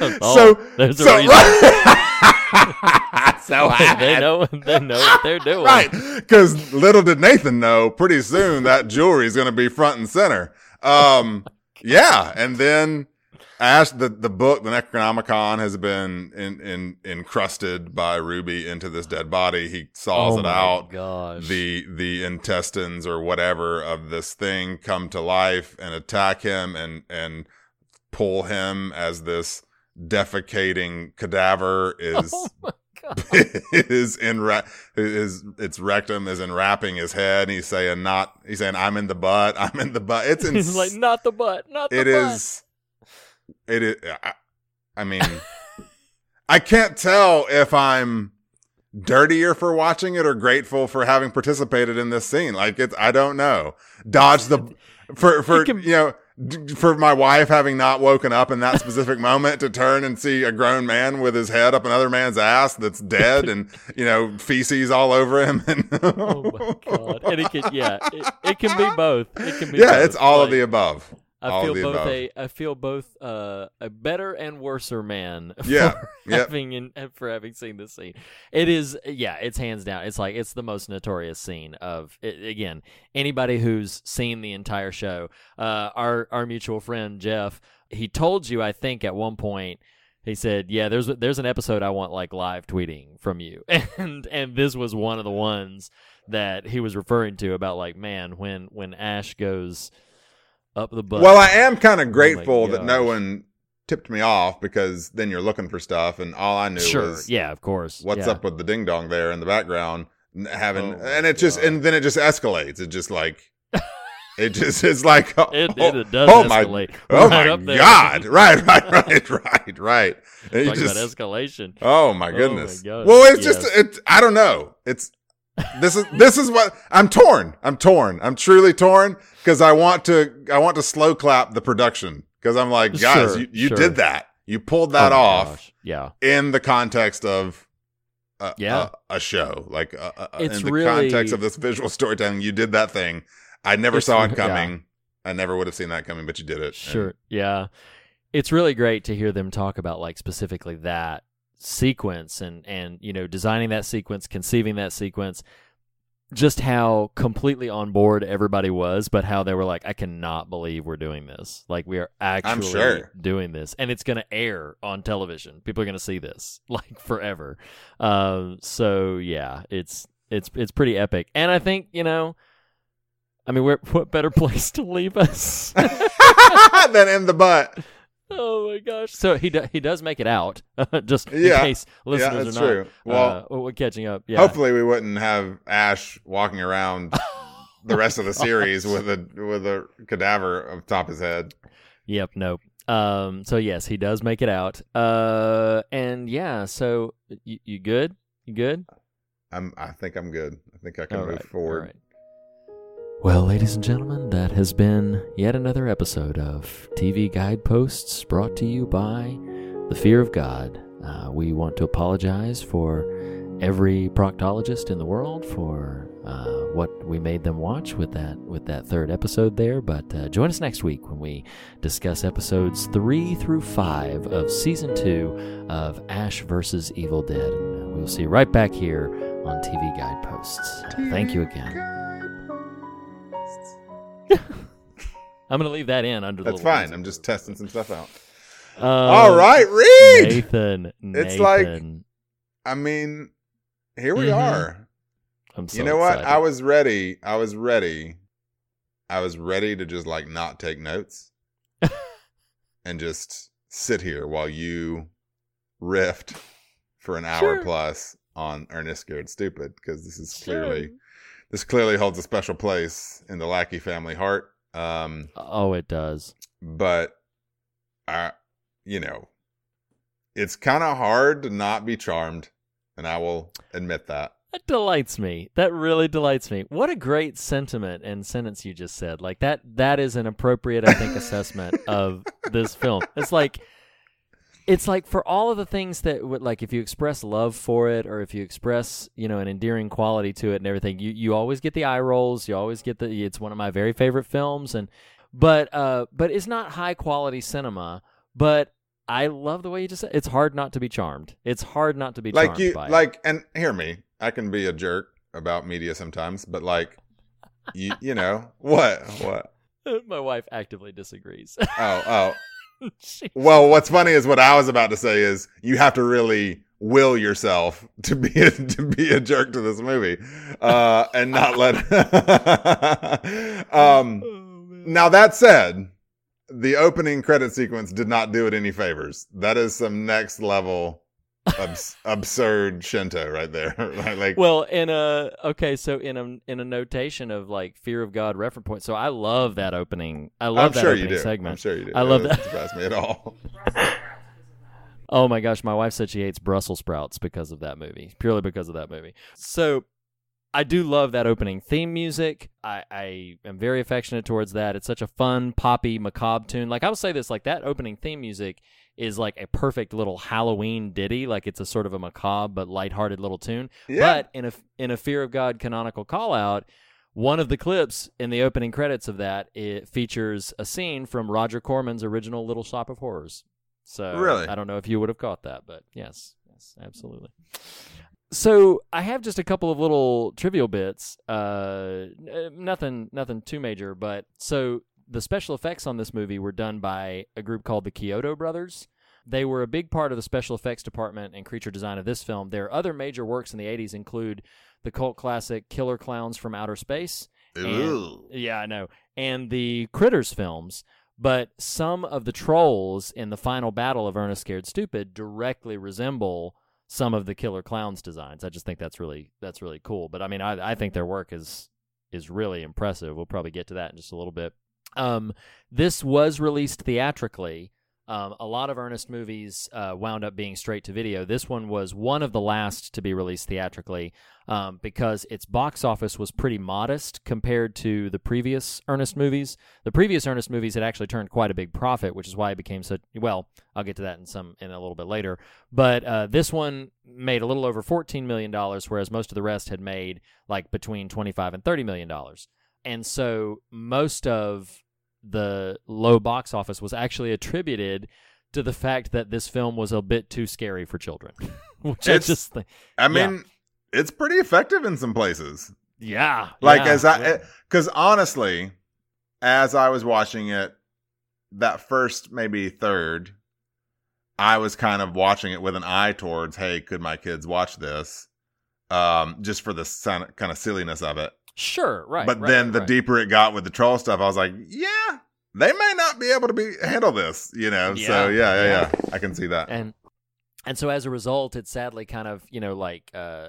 H: Oh,
G: so,
H: there's a
G: so,
H: reason.
G: so
H: they know they know what they're doing.
G: right? Because little did Nathan know, pretty soon that jewelry is going to be front and center. Um, yeah, and then Ash, the the book, the Necronomicon, has been in, in encrusted by Ruby into this dead body. He saws
H: Oh
G: it out.
H: gosh.
G: The the intestines or whatever of this thing come to life and attack him and and pull him as this defecating cadaver
H: oh is Oh
G: is in ra- his its rectum is enwrapping his head. And he's saying not. He's saying I'm in the butt. I'm in the butt. It's
H: He's like not the butt, not the
G: it
H: butt.
G: is. It is. I, I mean, I can't tell if I'm dirtier for watching it or grateful for having participated in this scene. Like it's. I don't know. Dodge the for for
H: can-
G: you know. For my wife having not woken up in that specific moment to turn and see a grown man with his head up another man's ass that's dead and you know feces all over him and
H: Oh my god! And it can, yeah, it, it can be both. It can be.
G: yeah,
H: both.
G: it's all of the above.
H: I feel both
G: above.
H: a I feel both uh, a better and worser man
G: Yeah,
H: for
G: yep.
H: having in, for having seen this scene. It is yeah, it's hands down. It's like it's the most notorious scene of it, again anybody who's seen the entire show. Uh, our our mutual friend Jeff, he told you I think at one point. He said, "Yeah, there's there's an episode I want like live tweeting from you," and and this was one of the ones that he was referring to about like, man, when when Ash goes up the butt.
G: Well, I am kind of
H: Oh
G: grateful that no one tipped me off because then you're looking for stuff, and all I knew
H: sure,
G: was
H: yeah, of course.
G: what's
H: yeah.
G: up with the ding dong there in the background, having,
H: Oh
G: and it just,
H: God.
G: and then it just escalates. It just like, it just is like, oh,
H: It,
G: oh,
H: it, it does
G: oh my,
H: escalate.
G: oh
H: right
G: my god, right, right, right, right, right.
H: Talk
G: just,
H: about escalation.
G: Oh my
H: Oh my
G: goodness. Well, it's just
H: yes.
G: it. I don't know. It's this is this is what I'm torn. I'm torn. I'm truly torn because I want to I want to slow clap the production because I'm like, guys,
H: Sure,
G: you, you
H: sure.
G: did that. You pulled that
H: Oh
G: off
H: gosh. Yeah.
G: in the context of. A,
H: Yeah.
G: a, a show like
H: It's
G: in the
H: really-
G: context of this visual storytelling, you did that thing. I never saw it
H: yeah.
G: coming. I never would have seen that coming, but you did it. And
H: Sure. Yeah. It's really great to hear them talk about like specifically that sequence and and you know designing that sequence, conceiving that sequence, just how completely on board everybody was, but how they were like, I cannot believe we're doing this. Like we are actually
G: sure.
H: doing this, and it's going to air on television. People are going to see this like forever. Um. So yeah, it's it's it's pretty epic, and I think you know. I mean, what better place to leave us?
G: than in the butt.
H: Oh my gosh! So he do, he does make it out, just
G: Yeah.
H: in case listeners
G: that's
H: are not
G: true. Well,
H: uh, we're catching up. Yeah,
G: Hopefully, we wouldn't have Ash walking around the rest of the series with a with a cadaver on top his head.
H: Yep. Nope. Um. So yes, he does make it out. Uh. And yeah. So you, you good? You good?
G: I'm. I think I'm good. I think I can
H: All
G: move
H: right,
G: forward.
H: Well, ladies and gentlemen, that has been yet another episode of TV Guideposts brought to you by the Fear of God. Uh, we want to apologize for every proctologist in the world for uh, what we made them watch with that with that third episode there. But uh, join us next week when we discuss episodes three through five of season two of Ash versus Evil Dead. And we'll see you right back here on TV Guideposts. Thank you again. I'm gonna leave that in under the
G: That's fine. I'm just testing some stuff out.
H: Um,
G: All right, Reed.
H: Nathan.
G: It's like- I mean, here we
H: Mhm.
G: are.
H: I'm so
G: you know what? I was ready. I was ready. I was ready to just like not take notes and just sit here while you riffed for an hour
H: Sure.
G: plus on Ernest Scared Stupid because this is
H: Sure.
G: Clearly this clearly holds a special place in the Lackey family heart. Um,
H: Oh, it does.
G: but I, you know, it's kind of hard to not be charmed, and I will admit that.
H: That delights me. That really delights me. What a great sentiment and sentence you just said. Like that that is an appropriate I think assessment of this film. It's like it's like for all of the things that would like if you express love for it or if you express, you know, an endearing quality to it and everything, you you always get the eye rolls, you always get the it's one of my very favorite films and but uh but it's not high quality cinema, but I love the way you just said it's hard not to be charmed. It's hard not to be
G: like
H: charmed
G: you,
H: by it.
G: like, and hear me. I can be a jerk about media sometimes, but like, you, you know, what, what?
H: My wife actively disagrees.
G: Oh, oh. Well, what's funny is what I was about to say is you have to really will yourself to be a, to be a jerk to this movie, uh, and not let. um, now that said, the opening credit sequence did not do it any favors. That is some next level abs- absurd Shinto right there. like, like
H: well, in a okay, so in a in a notation of like fear of God reference point. So I love that opening. I love
G: I'm
H: that
G: sure
H: opening
G: you do.
H: segment.
G: I'm sure you do.
H: I love that.
G: surprise me at all.
H: Oh my gosh, my wife said she hates Brussels sprouts because of that movie, purely because of that movie. So I do love that opening theme music. I, I am very affectionate towards that. It's such a fun, poppy, macabre tune. Like I will say this, like that opening theme music is like a perfect little Halloween ditty. Like it's a sort of a macabre but lighthearted little tune.
G: Yeah.
H: But in a in a Fear of God canonical call out, one of the clips in the opening credits of that it features a scene from Roger Corman's original Little Shop of Horrors. So
G: Really?
H: I don't know if you would have caught that, but yes, yes, absolutely. So I have just a couple of little trivial bits. Uh, nothing, nothing too major, but so the special effects on this movie were done by a group called the Chiodo Brothers. They were a big part of the special effects department and creature design of this film. Their other major works in the 80s include the cult classic Killer Klowns from Outer Space. and-
G: Ooh.
H: yeah, I know. And the Critters films. But some of the trolls in the final battle of Ernest Scared Stupid directly resemble some of the Killer Klowns designs. I just think that's really that's really cool. But I mean, I I think their work is is really impressive. We'll probably get to that in just a little bit. Um, this was released theatrically. Um, a lot of Ernest movies uh, wound up being straight to video. This one was one of the last to be released theatrically um, because its box office was pretty modest compared to the previous Ernest movies. The previous Ernest movies had actually turned quite a big profit, which is why it became such. Well, I'll get to that in some in a little bit later. But uh, this one made a little over fourteen million dollars, whereas most of the rest had made like between twenty five and thirty million dollars. And so most of the low box office was actually attributed to the fact that this film was a bit too scary for children, which I
G: It's-
H: just think,
G: I
H: Yeah.
G: mean, it's pretty effective in some places.
H: yeah,
G: Like
H: yeah,
G: as I,
H: yeah.
G: because honestly, as I was watching it, that first maybe third, I was kind of watching it with an eye towards, hey, could my kids watch this? Um, just for the kind of silliness of it.
H: Sure, right.
G: but
H: right,
G: then the
H: right.
G: deeper it got with the troll stuff, I was like, yeah, they may not be able to be handle this, you know. so
H: Yeah,
G: yeah, yeah,
H: yeah.
G: yeah, I can see that.
H: and and so as a result, it sadly kind of you know like uh,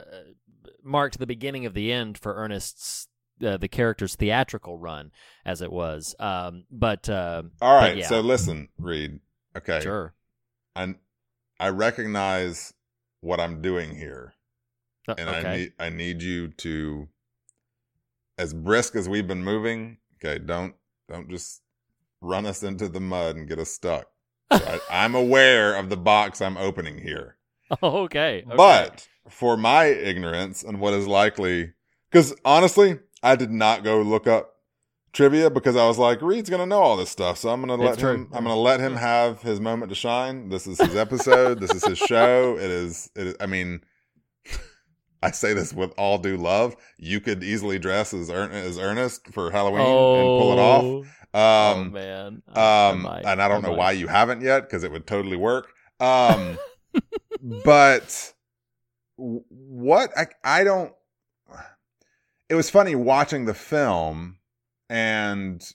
H: marked the beginning of the end for Ernest's uh, the character's theatrical run, as it was. Um, but uh,
G: All
H: but yeah.
G: so listen, Reed. Okay,
H: sure,
G: I I recognize what I'm doing here,
H: Uh,
G: and I need I need you to, as brisk as we've been moving. Okay, don't don't just run us into the mud and get us stuck. So I, I'm aware of the box I'm opening here.
H: okay, okay.
G: But for my ignorance and what is likely, because honestly, I did not go look up trivia because I was like, Reed's gonna know all this stuff, so I'm gonna let
H: It's true.
G: him. I'm gonna let him have his moment to shine. This is his episode. this is his show. It is. It is. I mean. I say this with all due love. You could easily dress as, as Ernest for Halloween and pull it off.
H: Oh, oh,
G: Um,
H: man, I- I
G: um,
H: might,
G: and I don't know
H: might.
G: why you haven't yet because it would totally work. Um, but what I I don't. It was funny watching the film and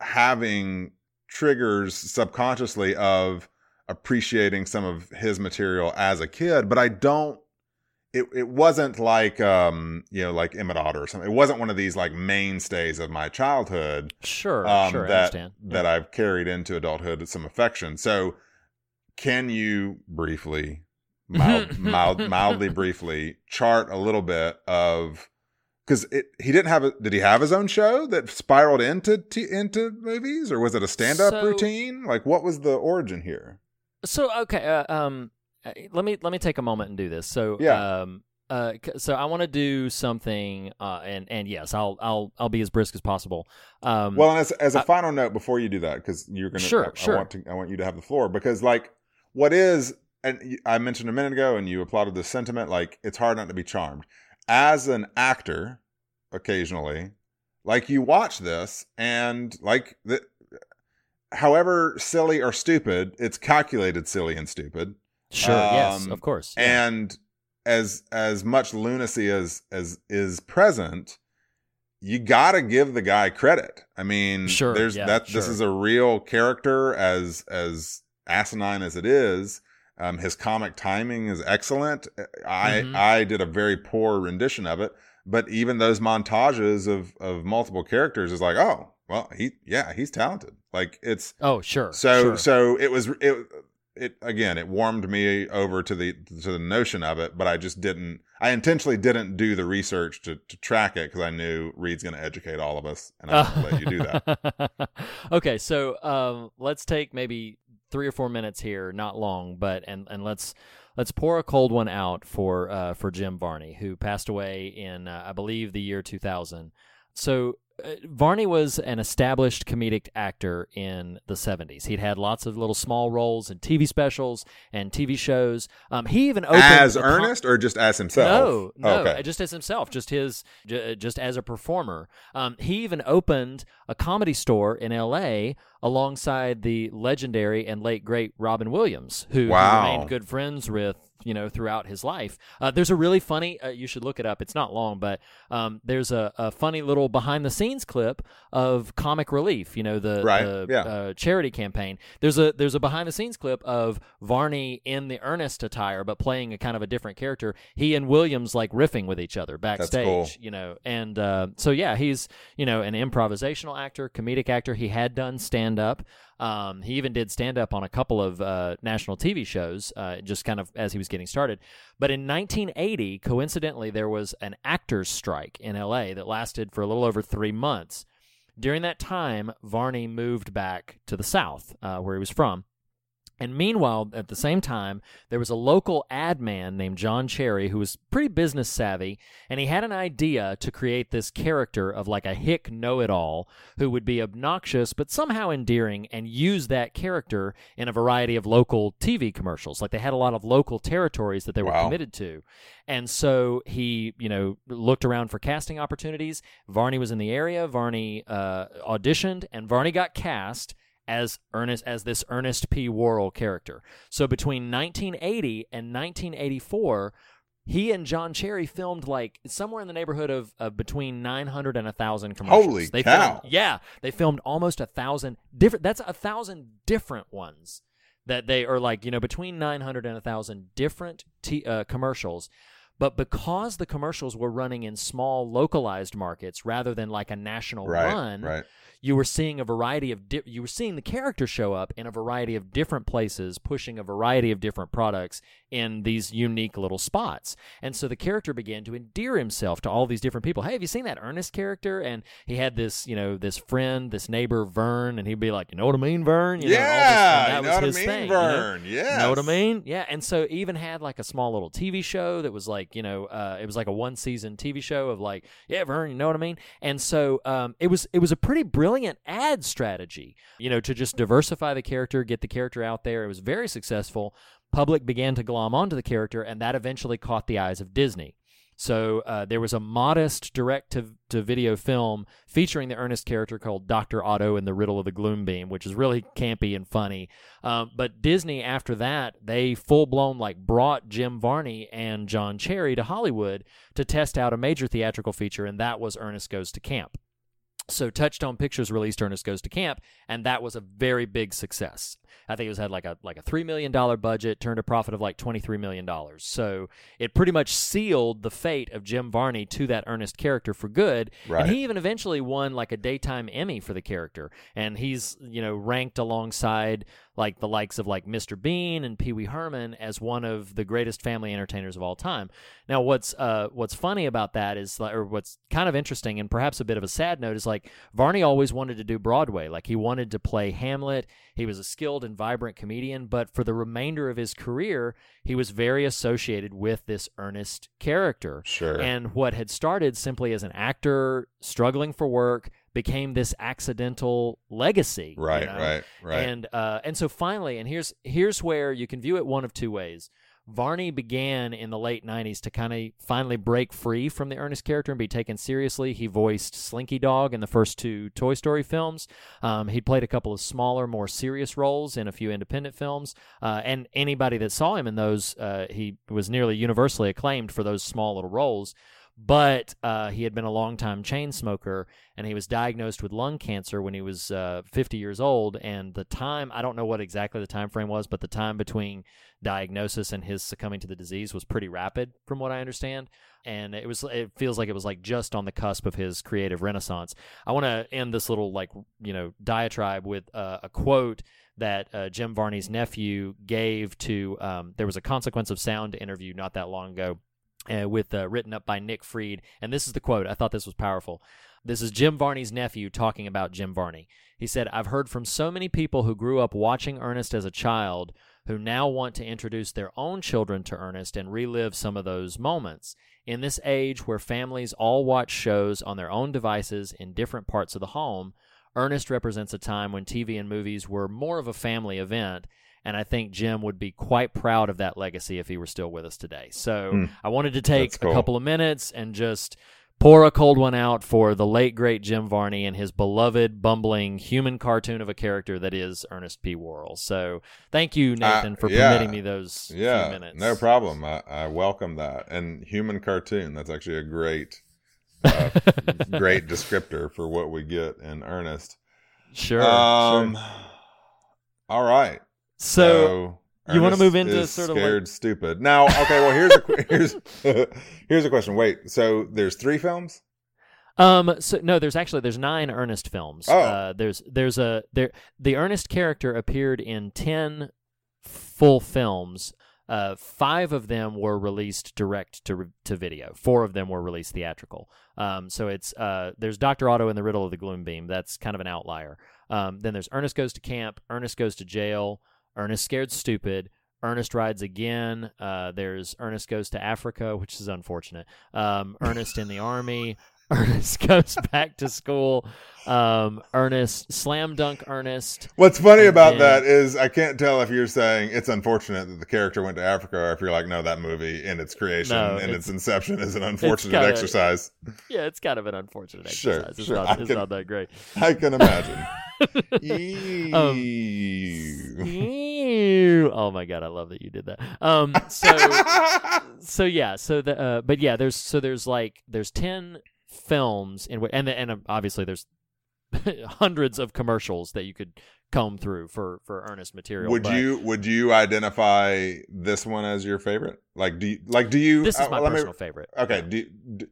G: having triggers subconsciously of appreciating some of his material as a kid, but I don't. It it wasn't like um you know like Emmett Otter or something. It wasn't one of these like mainstays of my childhood
H: Sure,
G: um,
H: sure, I
G: that
H: understand.
G: that I've carried into adulthood with some affection. So, can you briefly, mild, mild, mildly briefly, chart a little bit of because he didn't have a did he have his own show that spiraled into t- into movies or was it a stand up
H: So-
G: routine? Like, what was the origin here?
H: So okay, uh, um, let me let me take a moment and do this. So
G: Yeah.
H: um, uh, so I want to do something, uh, and and yes, I'll I'll I'll be as brisk as possible. Um,
G: Well, and as as a
H: I-
G: final note before you do that, because you're gonna
H: Sure,
G: I, I
H: sure.
G: want to I want you to have the floor because like what is and I mentioned a minute ago, and you applauded the sentiment. Like it's hard not to be charmed as an actor. Occasionally, like you watch this and like the, however silly or stupid, it's calculated silly and stupid.
H: Sure, yes,
G: um,
H: of course, yeah.
G: and as as much lunacy as as is present you gotta give the guy credit i mean
H: Sure,
G: there's
H: yeah,
G: that this is a real character as as asinine as it is um his comic timing is excellent i
H: Mhm.
G: i did a very poor rendition of it but even those montages of of multiple characters is like oh well he yeah he's talented like it's
H: oh sure,
G: so
H: sure.
G: so it was it it again it warmed me over to the to the notion of it, but I just didn't I intentionally didn't do the research to to track it because I knew Reed's going to educate all of us, and I didn't let you do that.
H: okay, so um, let's take maybe three or four minutes here, not long, but and and let's let's pour a cold one out for uh, for Jim Varney, who passed away in uh, I believe the year 2000. So. Uh, Varney was an established comedic actor in the 70s. He'd had lots of little small roles in TV specials and TV shows. Um, he even opened
G: as
H: a com-
G: Ernest or just as himself?
H: no, no,
G: okay.
H: just as himself, just his, j- just as a performer. Um, he even opened a comedy store in L.A. alongside the legendary and late great Robin Williams, who, who
G: Wow.
H: remained good friends with. You know, throughout his life, uh, there's a really funny. Uh, you should look it up. It's not long, but um, there's a, a funny little behind-the-scenes clip of Comic Relief. You know, the,
G: Right,
H: the
G: yeah.
H: uh, charity campaign. There's a there's a behind the scenes clip of Varney in the Ernest attire, but playing a kind of a different character. He and Williams like riffing with each other backstage.
G: cool.
H: You know, and uh, so yeah, he's you know an improvisational actor, comedic actor. He had done stand up. Um, he even did stand up on a couple of uh, national TV shows, uh, just kind of as he was getting started. But in 1980, coincidentally, there was an actors' strike in LA that lasted for a little over three months. During that time, Varney moved back to the South, uh, where he was from. And meanwhile, at the same time, there was a local ad man named John Cherry who was pretty business savvy, and he had an idea to create this character of like a hick know it all who would be obnoxious but somehow endearing and use that character in a variety of local TV commercials. Like they had a lot of local territories that they were
G: Wow.
H: committed to. And so he, you know, looked around for casting opportunities. Varney was in the area. Varney uh, auditioned, and Varney got cast as Ernest as this Ernest P. Worrell character. So between 1980 and 1984, he and John Cherry filmed like somewhere in the neighborhood of, of between 900 and 1,000 commercials.
G: Holy
H: they
G: cow.
H: Filmed, yeah, they filmed almost a thousand different. That's a thousand different ones that they are like you know between 900 and 1,000 different t- uh, commercials. But because the commercials were running in small localized markets rather than like a national
G: right,
H: run,
G: right.
H: You were seeing a variety of di- you were seeing the character show up in a variety of different places pushing a variety of different products in these unique little spots and so the character began to endear himself to all these different people hey have you seen that ernest character and he had this you know this friend this neighbor vern and he'd be like you know what i mean vern you know,
G: yeah,
H: and that
G: you
H: was
G: know what I
H: his
G: mean,
H: thing, you know?
G: Vern. Yeah,
H: Know what I mean? Yeah, and so even had like a small little TV show that was like you know uh, it was like a one season TV show of like yeah Vern, you know what I mean? And so um, it was it was a pretty brilliant ad strategy, you know, to just diversify the character, get the character out there. It was very successful. Public began to glom onto the character, and that eventually caught the eyes of Disney. So uh, there was a modest direct to, to video film featuring the Ernest character called Dr. Otto and the Riddle of the Gloom Beam, which is really campy and funny. Um, but Disney, after that, they full blown like brought Jim Varney and John Cherry to Hollywood to test out a major theatrical feature, and that was Ernest Goes to Camp. So Touchstone Pictures released Ernest Goes to Camp, and that was a very big success. I think it was had like a like a three million dollar budget, turned a profit of like twenty three million dollars. So it pretty much sealed the fate of Jim Varney to that Ernest character for good.
G: Right.
H: And he even eventually won like a daytime Emmy for the character, and he's you know ranked alongside like the likes of like Mr. Bean and Pee Wee Herman as one of the greatest family entertainers of all time. Now, what's uh what's funny about that is, or what's kind of interesting and perhaps a bit of a sad note is like Varney always wanted to do Broadway. Like he wanted to play Hamlet. He was a skilled and vibrant comedian, but for the remainder of his career, he was very associated with this Ernest character.
G: Sure.
H: And what had started simply as an actor struggling for work became this accidental legacy. you
G: Right,
H: know?
G: right, right.
H: And uh, and so finally, and here's here's where you can view it one of two ways. Varney began in the late 90s to kind of finally break free from the Ernest character and be taken seriously. He voiced Slinky Dog in the first two Toy Story films. Um, he played a couple of smaller, more serious roles in a few independent films. Uh, and anybody that saw him in those, uh, he was nearly universally acclaimed for those small little roles. But uh, he had been a longtime chain smoker, and he was diagnosed with lung cancer when he was uh, 50 years old. And the time, I don't know what exactly the time frame was, but the time between diagnosis and his succumbing to the disease was pretty rapid, from what I understand. And it was, it feels like it was like just on the cusp of his creative renaissance. I want to end this little like you know diatribe with uh, a quote that uh, Jim Varney's nephew gave to. Um, there was a Consequence of Sound interview not that long ago uh, with uh, written up by Nick Freed, and this is the quote. I thought this was powerful. This is Jim Varney's nephew talking about Jim Varney. He said, "I've heard from so many people who grew up watching Ernest as a child." Who now want to introduce their own children to Ernest and relive some of those moments. In this age where families all watch shows on their own devices in different parts of the home, Ernest represents a time when TV and movies were more of a family event, and I think Jim would be quite proud of that legacy if he were still with us today. So
G: Hmm.
H: I wanted to take
G: cool.
H: a couple of minutes and just pour a cold one out for the late great Jim Varney and his beloved bumbling human cartoon of a character that is Ernest P. Worrell. So thank you, Nathan, for
G: Uh, yeah.
H: permitting me those few
G: yeah,
H: minutes.
G: no problem. I, I welcome that. And human cartoon, that's actually a great, uh, great descriptor for what we get in Ernest.
H: Sure.
G: Um,
H: sure.
G: All right.
H: So, you wanna move into sort of like-
G: scared stupid. Now, okay. Well, here's a here's here's a question. Wait. So there's three films.
H: Um. So no, there's actually there's nine Ernest films.
G: Oh.
H: Uh, there's there's a there the Ernest character appeared in ten full films. Uh, five of them were released direct to to video. Four of them were released theatrical. Um. So it's uh. There's Doctor Otto in the Riddle of the Gloom Beam. That's kind of an outlier. Um. Then there's Ernest goes to camp. Ernest goes to jail. Ernest scared stupid. Ernest rides again. Uh, there's Ernest goes to Africa, which is unfortunate. Um, Ernest in the army. Ernest goes back to school. Um, Ernest slam dunk Ernest.
G: What's funny
H: And
G: about
H: then-
G: that is I can't tell if you're saying it's unfortunate that the character went to Africa, or if you're like, no, that movie in its creation
H: No,
G: and
H: it's-
G: its inception is an unfortunate exercise.
H: Yeah, it's kind of an unfortunate
G: Sure,
H: exercise. It's,
G: sure,
H: not, it's
G: can-
H: not that great.
G: I can imagine.
H: Um,
G: Ew.
H: Ew. oh my god, I love that you did that. Um, so so yeah, so the uh, but yeah, there's so there's like there's ten films in and the, and uh, obviously there's hundreds of commercials that you could comb through for for Ernest material.
G: would
H: but
G: you would you identify this one as your favorite? Like do you, like do you?
H: This is
G: uh,
H: my
G: me-
H: personal favorite.
G: Okay. Do, do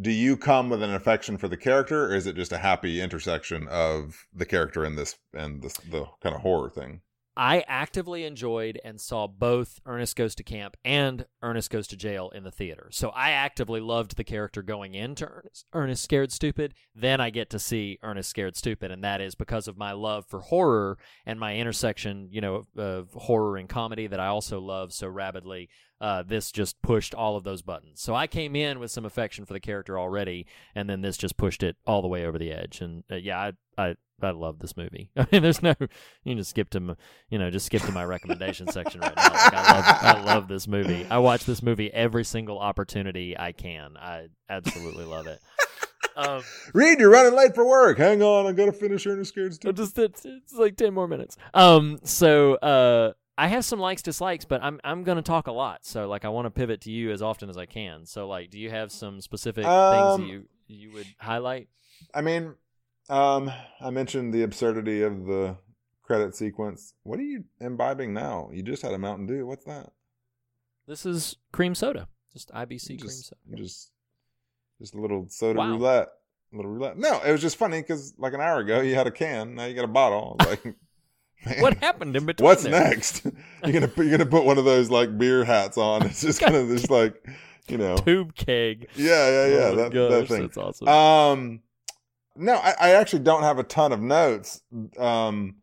G: do you come with an affection for the character, or is it just a happy intersection of the character and this and this the kind of horror thing?
H: I actively enjoyed and saw both Ernest Goes to Camp and Ernest Goes to Jail in the theater. So I actively loved the character going into Ernest, Ernest Scared Stupid. Then I get to see Ernest Scared Stupid, and that is because of my love for horror and my intersection, you know, of, of horror and comedy that I also love so rabidly. Uh, this just pushed all of those buttons. So I came in with some affection for the character already, and then this just pushed it all the way over the edge. And uh, yeah, I, I I love this movie. I mean, there's no you can just skip to you know just skip to my recommendation section right now. Like, I love I love this movie. I watch this movie every single opportunity I can. I absolutely love it. Um,
G: Reed, you're running late for work. Hang on, I gotta finish Ernest Scared Stupid.
H: just it's, it's like ten more minutes. Um, so uh, I have some likes dislikes, but I'm I'm gonna talk a lot. So like I want to pivot to you as often as I can. So like, do you have some specific things
G: Um,
H: that you you would highlight?
G: I mean, um, I mentioned the absurdity of the credit sequence. What are you imbibing now? You just had a Mountain Dew. What's that?
H: This is cream soda, just IBC cream soda.
G: just, just a little soda
H: Wow.
G: roulette. Little roulette. No, it was just funny because like an hour ago you had a can, now you got a bottle. Like, man,
H: What happened in between?
G: What's
H: there?
G: next? you're gonna put, you're gonna put one of those like beer hats on. It's just gonna just like you know.
H: Tube keg.
G: Yeah, yeah, yeah.
H: Oh
G: that, that thing.
H: That's awesome.
G: Um, no, I, I actually don't have a ton of notes. Um,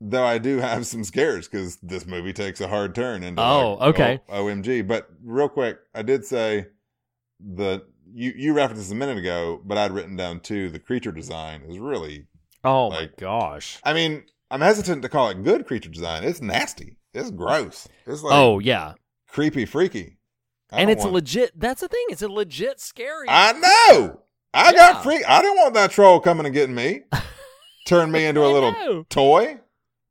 G: though I do have some scares because this movie takes a hard turn into
H: Oh,
G: like,
H: okay.
G: O- OMG. But real quick, I did say the you you referenced this a minute ago, but I'd written down too. The creature design is really.
H: oh
G: like-
H: my gosh.
G: I mean, I'm hesitant to call it good creature design. It's nasty. It's gross. It's like
H: oh yeah,
G: creepy, freaky. I
H: and it's
G: want-
H: legit. That's the thing. It's a legit scary.
G: I know. I
H: Yeah.
G: got freak. I didn't want that troll coming and getting me. Turn me into a little
H: know.
G: toy.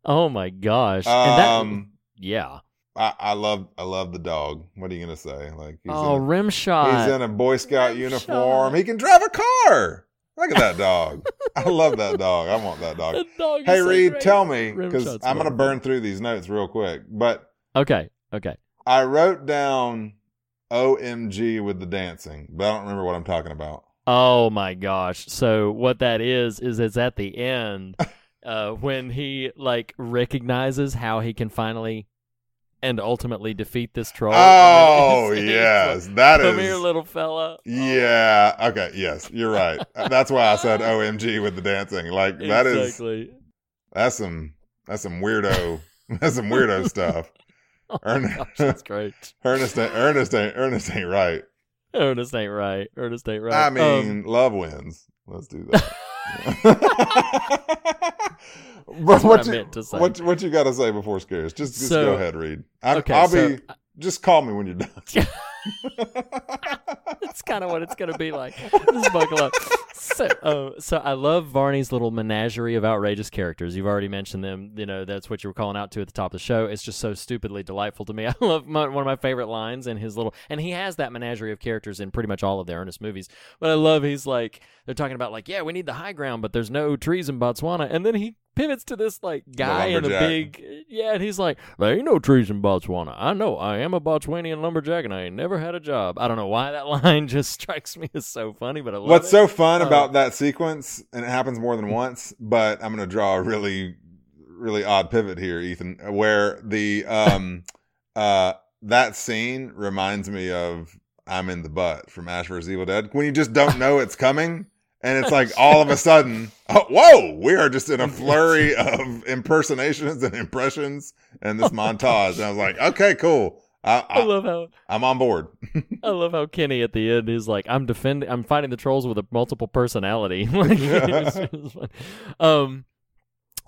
H: Oh my gosh. and that,
G: Um,
H: yeah.
G: I, I love, I love the dog. What are you gonna say? Like, he's,
H: Oh,
G: in, a,
H: shot.
G: he's in a Boy Scout
H: Rim
G: uniform. He can drive a car. Look at that dog. I love that dog. I want that dog.
H: That dog
G: Hey
H: so
G: Reed,
H: great.
G: tell me because I'm gonna burn through these notes real quick. But
H: Okay. Okay.
G: I wrote down OMG with the dancing, but I don't remember what I'm talking about.
H: Oh my gosh. So what that is is it's at the end uh when he like recognizes how he can finally and ultimately defeat this troll.
G: Oh
H: And then he's-
G: yes, that
H: Come
G: is.
H: here, little fella.
G: Yeah. Okay. Yes, you're right. That's why I said OMG with the dancing. Like that is
H: exactly.
G: that's some that's some weirdo that's some weirdo stuff.
H: Oh my
G: Ern-
H: gosh, that's great.
G: Ernest ain't, Ernest ain't Ernest ain't right.
H: Ernest ain't right. Ernest ain't right.
G: I
H: Um,
G: mean, love wins. Let's do that. But
H: what
G: what
H: I
G: you,
H: meant to say.
G: what what you got to say before scares? Just just
H: So-
G: go ahead, Reed. I'm,
H: okay,
G: I'll
H: so-
G: be. Just call me when you're done.
H: That's kind of what it's gonna be like. Just buckle up. So, uh, so I love Varney's little menagerie of outrageous characters. You've already mentioned them. You know that's what you were calling out to at the top of the show. It's just so stupidly delightful to me. I love my, one of my favorite lines in his little, and he has that menagerie of characters in pretty much all of the Ernest movies. But I love he's like they're talking about like yeah we need the high ground, but there's no trees in Botswana, and then he pivots to this like guy in a big yeah, and he's like there ain't no trees in Botswana. I know I am a Botswanian lumberjack, and I ain't never had a job. I don't know why that line just strikes me as so funny, but I love
G: What's
H: it.
G: so fun
H: Uh,
G: about that sequence, and it happens more than once, but I'm going to draw a really, really odd pivot here, Nathan, where the um uh that scene reminds me of "I'm in the butt" from Ash vs Evil Dead when you just don't know it's coming, and it's like all of a sudden, oh, whoa, we are just in a flurry of impersonations and impressions and this montage, and I was like, okay, cool, I,
H: I
G: I,
H: love how
G: I'm on board.
H: I love how Kenny at the end is like, "I'm defending, I'm fighting the trolls with a multiple personality." like, it's- it's fun. um,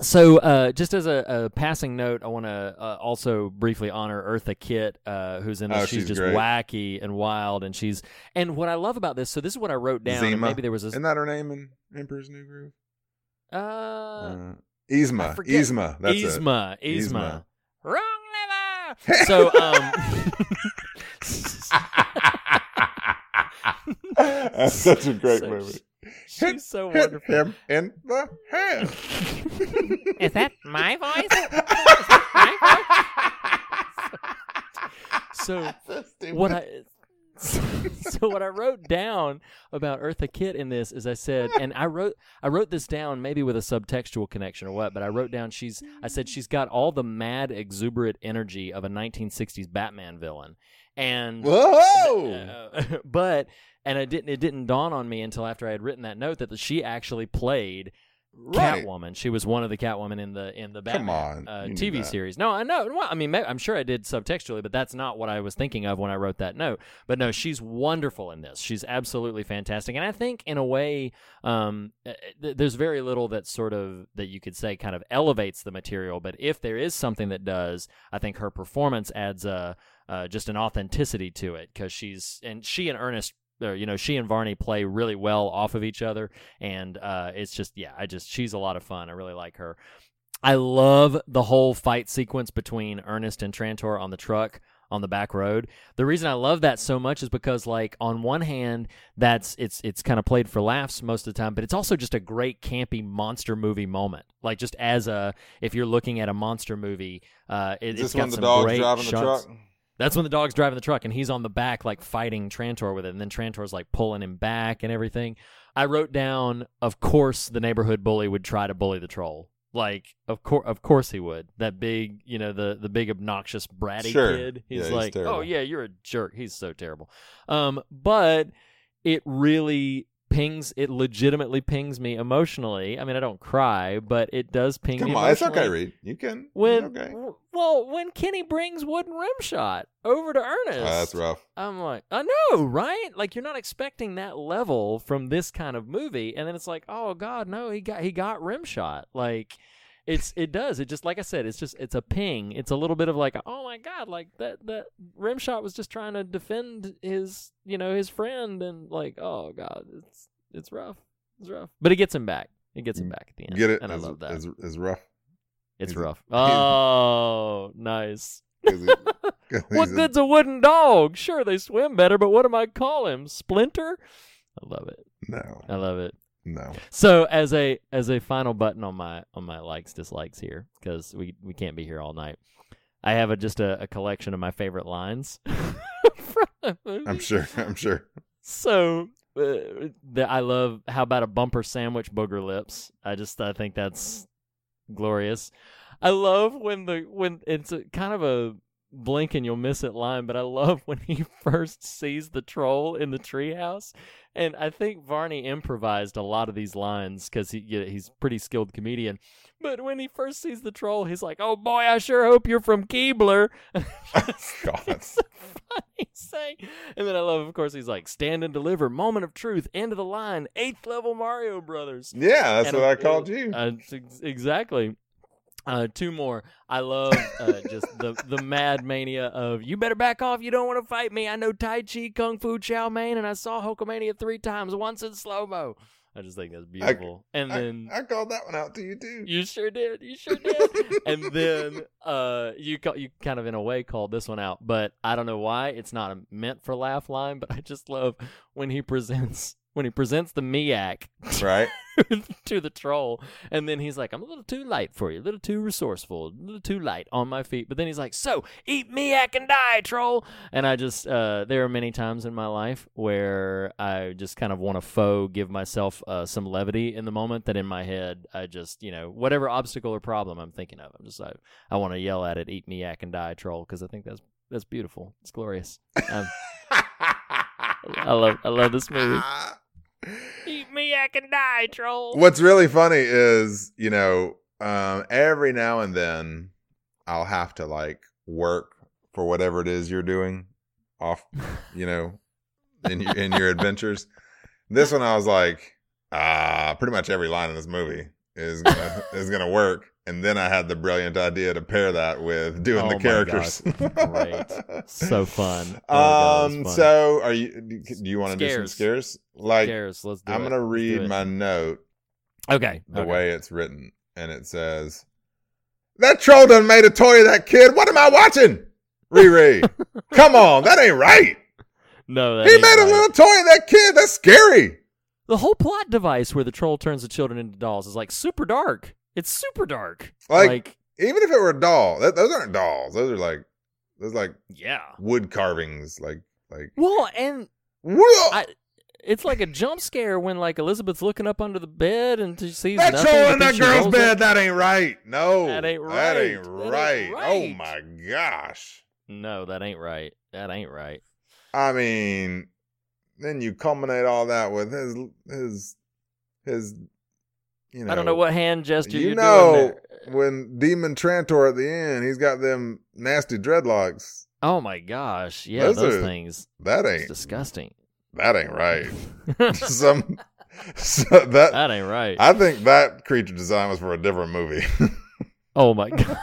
H: so uh, just as a, a passing note, I want to uh, also briefly honor Eartha Kitt, uh, who's in this.
G: Oh,
H: she's,
G: she's
H: just
G: great.
H: wacky and wild, and she's and what I love about this. So this is what I wrote down.
G: Zima.
H: maybe there was a
G: Isn't that her name in Emperor's New Groove?
H: uh,
G: Uh, Yzma. Yzma. That's it.
H: Yzma, Yzma.
G: Yzma.
H: Wrong lever. So um.
G: That's such a great
H: So
G: movie.
H: She's so
G: Hit
H: wonderful.
G: him in the head.
H: Is that my voice? so what I so what I wrote down about Eartha Kitt in this is I said, and I wrote I wrote this down maybe with a subtextual connection or what, but I wrote down she's I said she's got all the mad exuberant energy of a 1960s Batman villain, and
G: Whoa!
H: uh, but and it didn't it didn't dawn on me until after I had written that note that she actually played
G: Right.
H: Catwoman. She was one of the Catwoman in the in the Batman
G: on,
H: uh, TV series. No, I know. Well, I mean, I'm sure I did subtextually, but that's not what I was thinking of when I wrote that note. But no, she's wonderful in this. She's absolutely fantastic, and I think in a way, um, uh, th- there's very little that sort of that you could say kind of elevates the material. But if there is something that does, I think her performance adds a uh, just an authenticity to it because she's and she and Ernest. Or, you know, she and Varney play really well off of each other, and uh, it's just, yeah, I just, she's a lot of fun. I really like her. I love the whole fight sequence between Ernest and Trantor on the truck on the back road. The reason I love that so much is because like on one hand, that's it's it's kind of played for laughs most of the time, but it's also just a great campy monster movie moment. Like just as a if you're looking at a monster movie, uh, it,
G: this
H: got
G: when the
H: some
G: dog's
H: great
G: driving the
H: shots. That's when the dog's driving the truck and he's on the back like fighting Trantor with it, and then Trantor's like pulling him back and everything. I wrote down, of course, the neighborhood bully would try to bully the troll. Like, of course, of course he would. That big, you know, the the big obnoxious bratty
G: Sure.
H: kid. He's
G: Yeah,
H: like,
G: terrible.
H: oh yeah, you're a jerk. He's so terrible. Um, but it really pings. It legitimately pings me emotionally. I mean, I don't cry, but it does ping me.
G: Come on, it's okay, Reed. You can.
H: when
G: okay.
H: well when Kenny brings wooden rim shot over to Ernest.
G: Ah, that's rough.
H: I'm like, I know, right? Like you're not expecting that level from this kind of movie, and then it's like, oh god, no, he got he got rim shot. Like it's it does. It just like I said, it's just it's a ping. It's a little bit of like, oh my god, like that that rim shot was just trying to defend his you know his friend, and like, oh god, it's it's rough. It's rough, but it gets him back. It gets him back at the end.
G: Get it?
H: And I love that.
G: as- as rough.
H: It's
G: he's
H: rough. Oh, nice.
G: 'Cause he- 'cause
H: What
G: a-
H: good's a wooden dog? Sure, they swim better, but what am I call him? Splinter? I love it.
G: No,
H: I love it.
G: No.
H: So as a as a final button on my on my likes dislikes here because we we can't be here all night. I have a, just a, a collection of my favorite lines from.
G: I'm sure. I'm sure.
H: So uh, the, I love how about a bumper sandwich booger lips. I just I think that's glorious. I love when the when it's a, kind of a blink and you'll miss it line, but I love when he first sees the troll in the treehouse. And I think Varney improvised a lot of these lines because he yeah, he's a pretty skilled comedian. But when he first sees the troll, he's like, "Oh boy, I sure hope you're from Keebler."
G: God.
H: It's a funny saying. And then I love, of course, he's like, "Stand and deliver, moment of truth, end of the line, eighth level Mario Brothers."
G: Yeah, that's
H: And
G: what I
H: uh,
G: called you.
H: Uh, exactly. Uh, two more. I love uh, just the the mad mania of you better back off. You don't want to fight me. I know Tai Chi, Kung Fu, Chow Mein, and I saw Hulkamania three times, once in slow mo. I just think that's beautiful. and then
G: I called that one out to you too.
H: you sure did. You sure did. and then uh, you ca- you kind of in a way called this one out, but I don't know why it's not a meant for laugh line. But I just love when he presents when he presents the Miak
G: right?
H: to the troll, and then he's like, "I'm a little too light for you, a little too resourceful, a little too light on my feet." But then he's like, "So eat Miak and die, troll." And I just uh, there are many times in my life where I just kind of want to faux give myself uh, some levity in the moment. That in my head, I just you know whatever obstacle or problem I'm thinking of, I'm just I, I want to yell at it, "Eat Miak and die, troll," because I think that's that's beautiful. It's glorious. Um, I love I love this movie. Eat Miak and die, troll.
G: What's really funny is, you know, um, every now and then I'll have to like work for whatever it is you're doing off, you know, in your, in your adventures. This one I was like, ah, pretty much every line in this movie is gonna is gonna work. And then I had the brilliant idea to pair that with doing
H: Oh
G: the characters.
H: Great. So fun. Oh my God, it
G: um.
H: fun.
G: So, are you? Do you want to do some
H: Scares.
G: Like,
H: Scares, let's do
G: I'm
H: it.
G: gonna read my note
H: Okay.
G: the
H: okay.
G: way it's written, and it says, "That troll done made a toy of that kid. What am I watching? Riri, come on, that ain't right.
H: No,
G: He made a little toy of that kid. That's scary.
H: The whole plot device where the troll turns the children into dolls is like super dark. It's super dark.
G: Like, even if it were a doll, that, those aren't dolls. Those are like, those like
H: yeah.
G: wood carvings. Like, like
H: Well, and I, it's like a jump scare when like Elizabeth's looking up under the bed and she sees
G: that
H: nothing,
G: in that girl's bed.
H: up.
G: That ain't right. No,
H: That ain't
G: That
H: right. That ain't
G: right. Oh my gosh.
H: No, that ain't right. That ain't right.
G: I mean, then you culminate all that with his his his. You know,
H: I don't know what hand gesture
G: you
H: you're
G: know when Demon Trantor at the end, he's got them nasty dreadlocks.
H: Oh my gosh. Yeah,
G: Those
H: those,
G: are-
H: things.
G: That ain't
H: disgusting.
G: that ain't right. Some so that
H: That ain't right.
G: I think that creature design was for a different movie.
H: oh my god.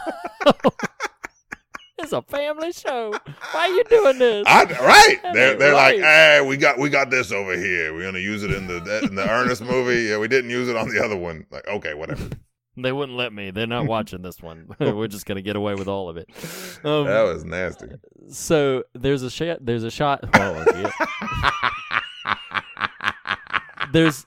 H: It's a family show. Why are you doing this?
G: I, right?
H: That
G: They're they're like,
H: right.
G: hey, we got we got this over here. We're gonna use it in the in the Ernest movie. Yeah, we didn't use it on the other one. Like, okay, whatever.
H: they wouldn't let me. They're not watching this one. We're just gonna get away with all of it. Um,
G: that was nasty.
H: so there's a shot. There's a shot. Oh, yeah. there's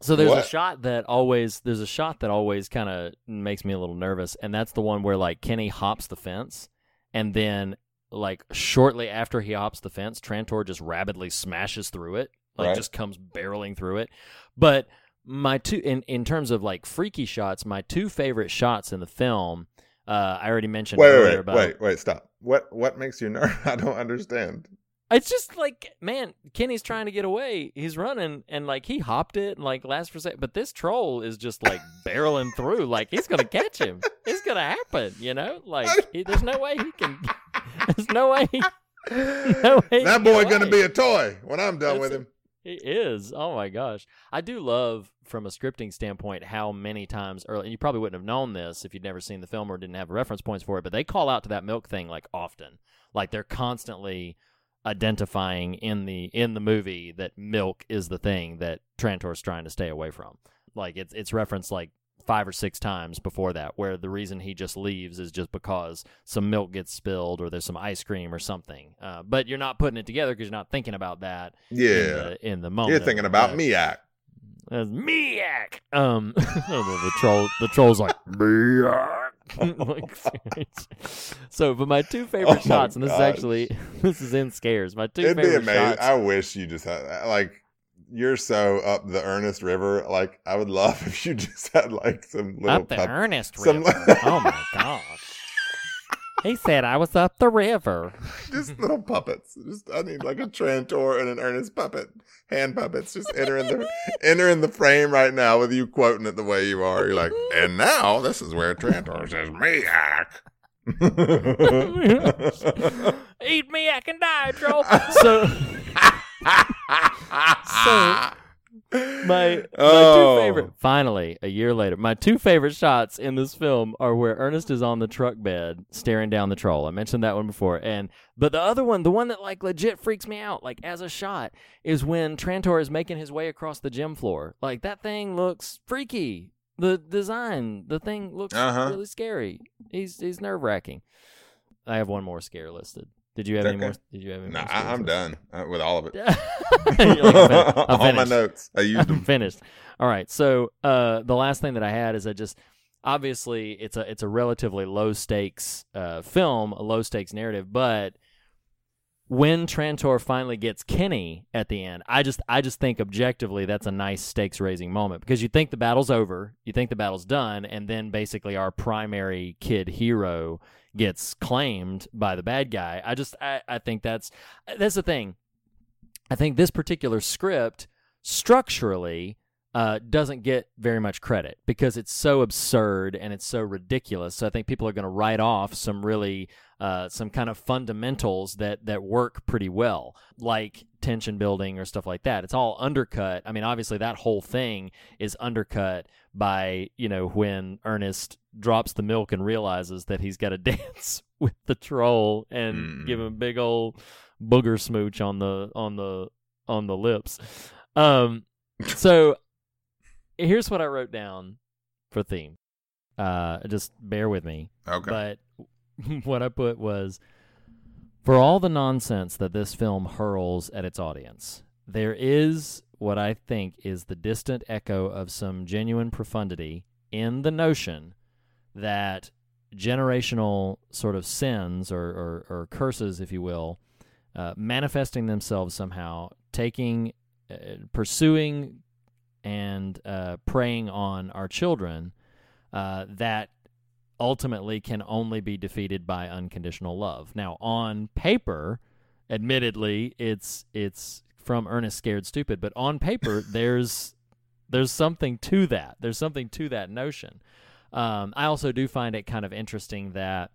H: so there's
G: What?
H: a shot that always there's a shot that always kind of makes me a little nervous, and that's the one where like Kenny hops the fence, and then like shortly after he hops the fence, Trantor just rapidly smashes through it, like
G: Right.
H: just comes barreling through it. But my two in in terms of like freaky shots, my two favorite shots in the film. Uh, I already mentioned
G: Wait,
H: earlier
G: wait,
H: about
G: wait, wait, stop. What what makes you nervous? I don't understand.
H: It's just like, man, Kenny's trying to get away. He's running, and like he hopped it, and like last for a second. But this troll is just like barreling through, like he's gonna catch him. It's gonna happen, you know. Like he, there's no way he can. There's no way. He, no way
G: that boy gonna
H: away.
G: be a toy when I'm done
H: That's
G: with him.
H: He is. Oh my gosh. I do love from a scripting standpoint how many times early and you probably wouldn't have known this if you'd never seen the film or didn't have reference points for it, but they call out to that milk thing like often. Like they're constantly identifying in the in the movie that milk is the thing that Trantor's trying to stay away from. Like it's it's referenced like five or six times before that where the reason he just leaves is just because some milk gets spilled or there's some ice cream or something uh, but you're not putting it together because you're not thinking about that
G: Yeah.
H: in the, in the moment
G: You're thinking about
H: Uh,
G: Miak.
H: as Miak. Um, the, the troll, the troll's like Miak. Like, so, but my two favorite
G: Oh
H: shots, and this is actually this is in scares. My 2
G: It'd be
H: favorite
G: amazing.
H: shots.
G: I wish you just had like you're so up the Ernest River. Like I would love if you just had like some little
H: up the
G: pup-
H: Ernest
G: some-
H: River. oh my gosh. He said I was up the river.
G: just little puppets. Just I need like a Trantor and an Ernest puppet, hand puppets. Just enter in the enter in the frame right now with you quoting it the way you are. You're like, and now this is where Trantor says Miak.
H: Eat me, I can die, troll. So, so my my
G: Oh.
H: two favorite finally a year later my two favorite shots in this film are where ernest is on the truck bed staring down the troll. I mentioned that one before. And but the other one the one that like legit freaks me out like as a shot is when trantor is making his way across the gym floor. Like that thing looks freaky. The design the thing looks
G: Uh-huh.
H: really scary. He's he's nerve-wracking. I have one more scare listed did you have any more did you have any
G: Nah,
H: more
G: I, I'm done uh, with all of it.
H: like, I'm fin- I'm
G: all my notes. I used
H: I'm
G: them.
H: finished. All right. So uh, the last thing that I had is I just obviously it's a it's a relatively low stakes uh, film, a low stakes narrative, but when Trantor finally gets Kenny at the end, I just I just think objectively that's a nice stakes raising moment because you think the battle's over, you think the battle's done, and then basically our primary kid hero gets claimed by the bad guy. I just I, I think that's that's the thing. I think this particular script structurally uh, doesn't get very much credit because it's so absurd and it's so ridiculous. So I think people are going to write off some really uh, some kind of fundamentals that that work pretty well, like tension building or stuff like that. It's all undercut. I mean, obviously that whole thing is undercut by you know when Ernest drops the milk and realizes that he's got to dance with the troll and
G: Mm.
H: give him a big old booger smooch on the on the on the lips. Um, so here's what I wrote down for theme. Uh, just bear with me.
G: Okay.
H: But what I put was for all the nonsense that this film hurls at its audience, there is what I think is the distant echo of some genuine profundity in the notion that generational sort of sins or, or, or curses, if you will, uh, manifesting themselves somehow, taking, uh, pursuing, and uh, preying on our children, uh, that ultimately can only be defeated by unconditional love. Now, on paper, admittedly, it's it's from Ernest Scared Stupid, but on paper, there's there's something to that. There's something to that notion. Um, I also do find it kind of interesting that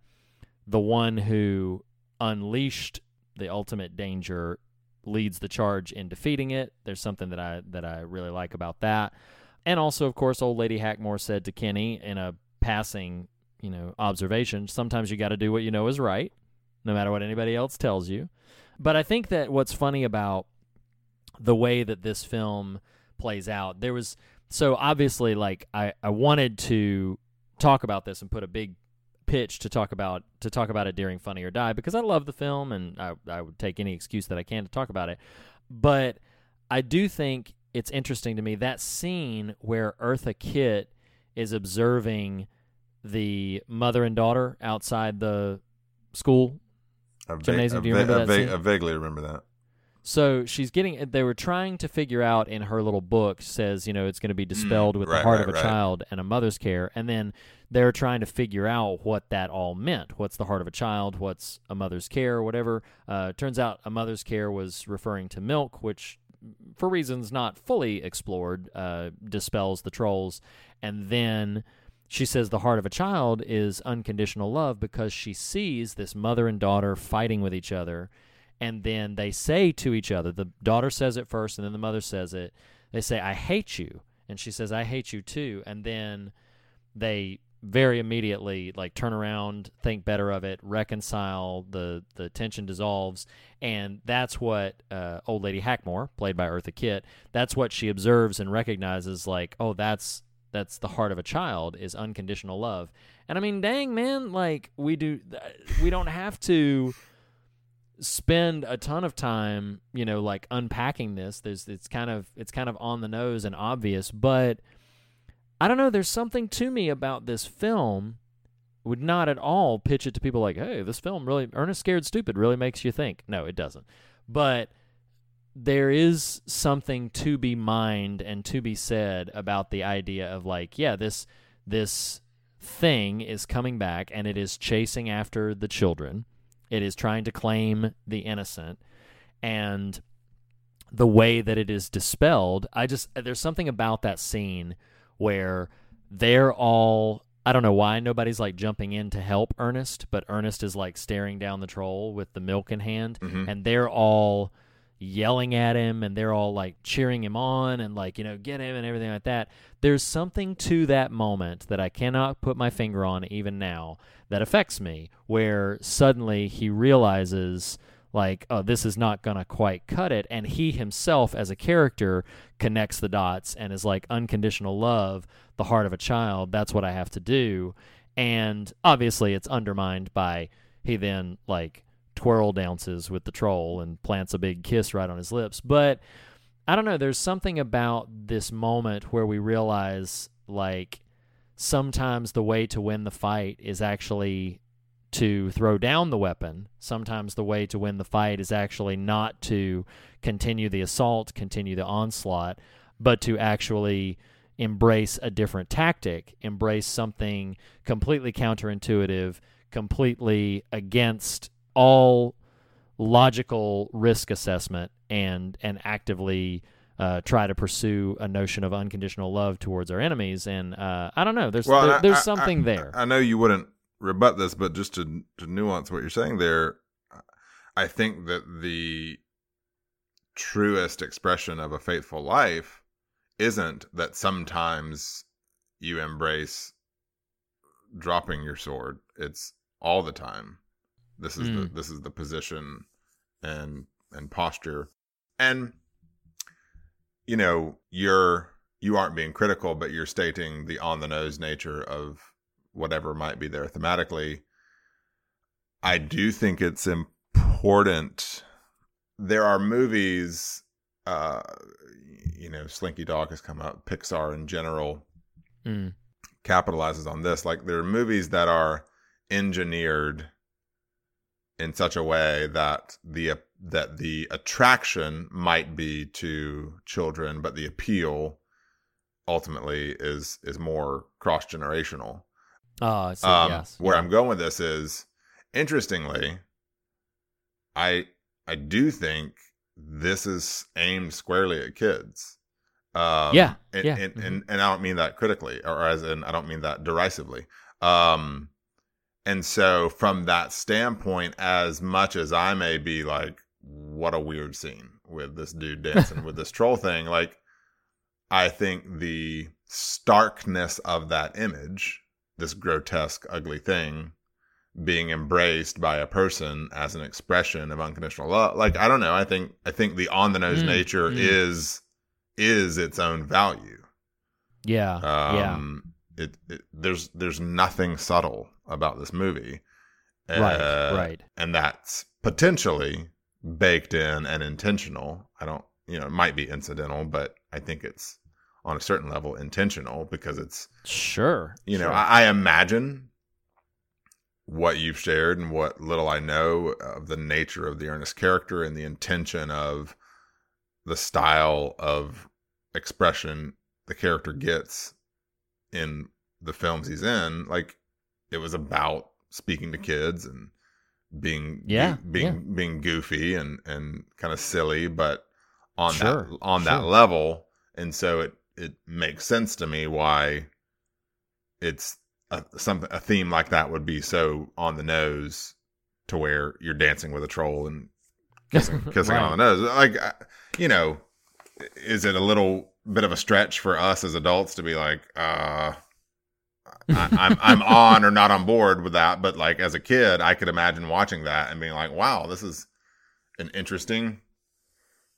H: the one who unleashed the ultimate danger leads the charge in defeating it. There's something that I that I really like about that. And also, of course, old lady Hackmore said to Kenny in a passing, you know, observation, sometimes you got to do what you know is right, no matter what anybody else tells you. But I think that what's funny about the way that this film plays out, there was so obviously, like I, I wanted to talk about this and put a big pitch to talk about to talk about it during Funny or Die because I love the film and I, I would take any excuse that I can to talk about it. But I do think it's interesting to me that scene where Eartha Kitt is observing the mother and daughter outside the school
G: I
H: Gymnasium, do you remember
G: I
H: that?
G: I vaguely remember that.
H: So she's getting. They were trying to figure out in her little book says you know it's going to be dispelled with the
G: Mm,
H: heart
G: right,
H: of a
G: right.
H: child and a mother's care, and then they're trying to figure out what that all meant. What's the heart of a child? What's a mother's care? Whatever. Uh, turns out a mother's care was referring to milk, which, for reasons not fully explored, uh, dispels the trolls, and then. She says the heart of a child is unconditional love because she sees this mother and daughter fighting with each other and then they say to each other the daughter says it first and then the mother says it they say i hate you and she says i hate you too and then they very immediately like turn around think better of it reconcile the the tension dissolves and that's what uh, old lady hackmore played by eartha kitt that's what she observes and recognizes like oh that's that's the heart of a child is unconditional love and i mean dang man like we do we don't have to spend a ton of time, you know, like unpacking this. There's it's kind of it's kind of on the nose and obvious, but I don't know, there's something to me about this film would not at all pitch it to people like, "Hey, this film really Ernest Scared Stupid really makes you think." No, it doesn't. But there is something to be mined and to be said about the idea of like, yeah, this this thing is coming back and it is chasing after the children. It is trying to claim the innocent and the way that it is dispelled. I just there's something about that scene where they're all I don't know why nobody's like jumping in to help Ernest, but Ernest is like staring down the troll with the milk in hand
G: Mhm.
H: and they're all yelling at him and they're all like cheering him on and like you know get him and everything like that. There's something to that moment that i cannot put my finger on even now that affects me where suddenly he realizes like oh this is not going to quite cut it and he himself as a character connects the dots and is like unconditional love the heart of a child that's what i have to do. And obviously it's undermined by he then like twirl dances with the troll and plants a big kiss right on his lips. But I don't know, there's something about this moment where we realize like sometimes the way to win the fight is actually to throw down the weapon. Sometimes the way to win the fight is actually not to continue the assault, continue the onslaught, but to actually embrace a different tactic, embrace something completely counterintuitive, completely against all logical risk assessment and and actively uh, try to pursue a notion of unconditional love towards our enemies. And uh, I don't know. There's
G: Well,
H: there- there's
G: I-
H: something
G: I-
H: there.
G: I know you wouldn't rebut this, but just to to nuance what you're saying there, I think that the truest expression of a faithful life isn't that sometimes you embrace dropping your sword. It's all the time. This is the
H: Mm.
G: this is the position and and posture. And you know, you're you aren't being critical, but you're stating the on the nose nature of whatever might be there thematically. I do think it's important. There are movies, uh, you know, Slinky Dog has come out. Pixar in general
H: Mm.
G: capitalizes on this. Like there are movies that are engineered in such a way that the that the attraction might be to children, but the appeal ultimately is is more cross generational.
H: Oh, I see.
G: Um,
H: yes.
G: Where
H: yeah.
G: I'm going with this is, interestingly, I I do think this is aimed squarely at kids. Um,
H: Yeah,
G: and,
H: yeah,
G: and,
H: mhm.
G: and and I don't mean that critically, or as in I don't mean that derisively. Um, and so from that standpoint, as much as I may be like, what a weird scene with this dude dancing with this troll thing, like I think the starkness of that image, this grotesque, ugly thing, being embraced by a person as an expression of unconditional love, like I don't know, I think I think the on the nose
H: Mm,
G: nature
H: mm.
G: is is its own value.
H: Yeah. yeah.
G: Um, it, it there's there's nothing subtle about this movie,
H: Right,
G: Uh,
H: right.
G: and that's potentially baked in and intentional. I don't, you know, it might be incidental, but I think it's on a certain level intentional because it's
H: Sure.
G: you know
H: sure.
G: I, I imagine what you've shared and what little i know of the nature of the ernest character and the intention of the style of expression the character gets in the films he's in like it was about speaking to kids and being
H: Yeah,
G: being being goofy and and kind of silly but on
H: Sure,
G: that on that level. And so it it makes sense to me why it's a, something a theme like that would be so on the nose to where you're dancing with a troll and kissing, kissing
H: Right.
G: on the nose. Like uh, you know is it a little bit of a stretch for us as adults to be like uh I, I'm I'm on or not on board with that, but like as a kid, I could imagine watching that and being like, "Wow, this is an interesting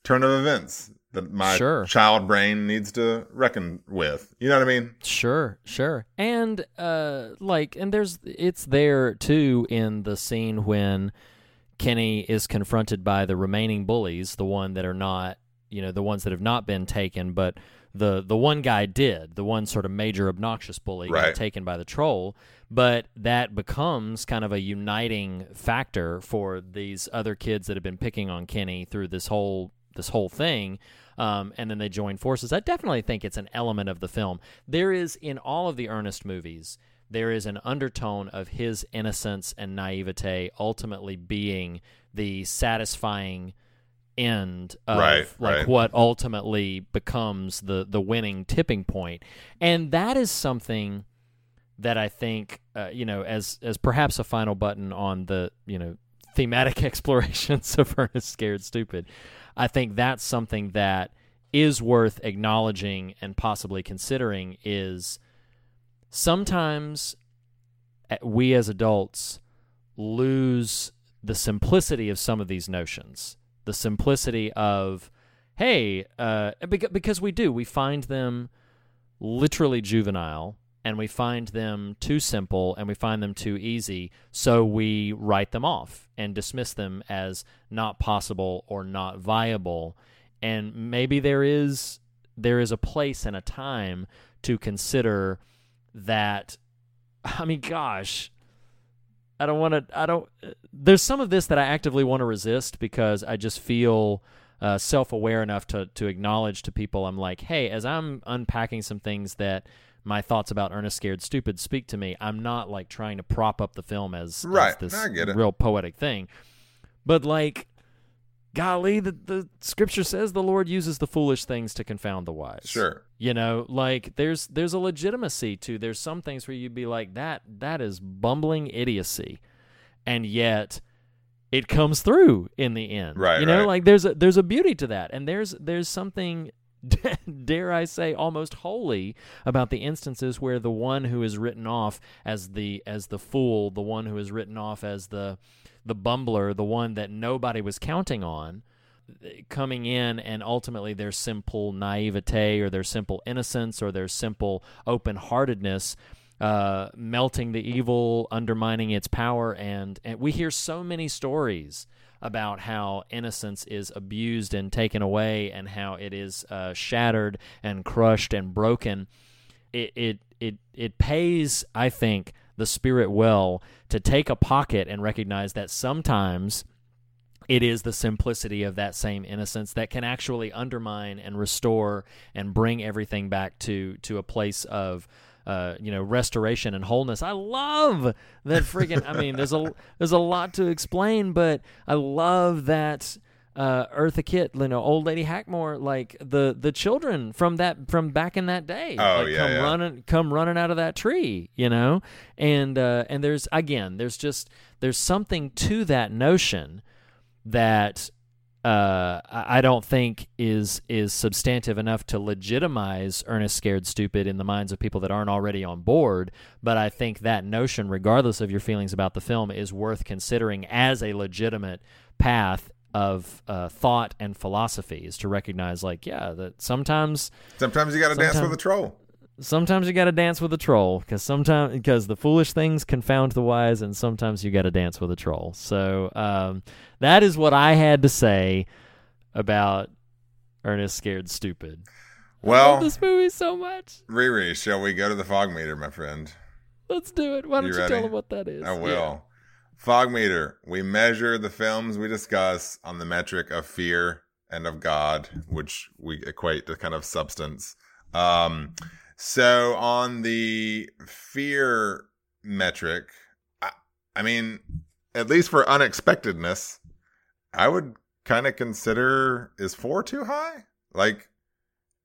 G: turn of events that my
H: Sure.
G: child brain needs to reckon with." You know what I mean?
H: Sure, sure. And uh like and there's it's there too in the scene when Kenny is confronted by the remaining bullies, the one that are not, you know, the ones that have not been taken, but the the one guy did, the one sort of major obnoxious bully
G: Right.
H: got taken by the troll, but that becomes kind of a uniting factor for these other kids that have been picking on Kenny through this whole this whole thing. Um, and then they join forces. I definitely think it's an element of the film. There is in all of the Ernest movies, there is an undertone of his innocence and naivete ultimately being the satisfying end of
G: Right,
H: like
G: right.
H: what ultimately becomes the the winning tipping point and that is something that i think uh, you know as as perhaps a final button on the you know thematic explorations of ernest scared stupid i think that's something that is worth acknowledging and possibly considering is sometimes uh, we as adults lose the simplicity of some of these notions the simplicity of hey uh, because we do we find them literally juvenile and we find them too simple and we find them too easy so we write them off and dismiss them as not possible or not viable. And maybe there is there is a place and a time to consider that i mean gosh I don't want to. I don't. There's some of this that I actively want to resist because I just feel uh, self-aware enough to to acknowledge to people. I'm like, hey, as I'm unpacking some things that my thoughts about Ernest Scared Stupid speak to me. I'm not like trying to prop up the film as, as
G: Right.
H: this
G: I get
H: real poetic thing, but like, golly, the the scripture says the Lord uses the foolish things to confound the wise.
G: Sure.
H: You know, like there's there's a legitimacy to there's some things where you'd be like that that is bumbling idiocy, and yet it comes through in the end.
G: Right,
H: You know,
G: right.
H: like there's a there's a beauty to that, and there's there's something. Dare I say, almost holy about the instances where the one who is written off as the as the fool, the one who is written off as the the bumbler, the one that nobody was counting on, coming in and ultimately their simple naivete or their simple innocence or their simple open heartedness uh, melting the evil, undermining its power. And, and we hear so many stories about how innocence is abused and taken away and how it is uh, shattered and crushed and broken. It, it, it, it pays, I think, the spirit well to take a pocket and recognize that sometimes it is the simplicity of that same innocence that can actually undermine and restore and bring everything back to to a place of uh, you know restoration and wholeness. I love that friggin' I mean there's a there's a lot to explain, but I love that uh, Eartha Kitt, you know, old lady Hackmore, like the the children from that from back in that day,
G: Oh,
H: like,
G: yeah,
H: come
G: yeah.
H: running come running out of that tree, you know, and uh, and there's again there's just there's something to that notion that uh, I I don't think is is substantive enough to legitimize Ernest Scared Stupid in the minds of people that aren't already on board. But I think that notion, regardless of your feelings about the film, is worth considering as a legitimate path of uh, thought and philosophy. Is to recognize, like, yeah, that sometimes
G: Sometimes you got to dance with a troll.
H: sometimes you got to dance with a troll because sometimes because the foolish things confound the wise, and sometimes you got to dance with a troll. So um, that is what I had to say about Ernest Scared Stupid.
G: Well,
H: this movie so much.
G: Riri, shall we go to the fog meter, my friend?
H: Let's do it. Why don't
G: You
H: you, tell them what that is?
G: I
H: Yeah.
G: Fog meter. We measure the films we discuss on the metric of fear and of God, which we equate to kind of substance. Um, so on the fear metric, I, I mean, at least for unexpectedness, I would kind of consider is four too high? Like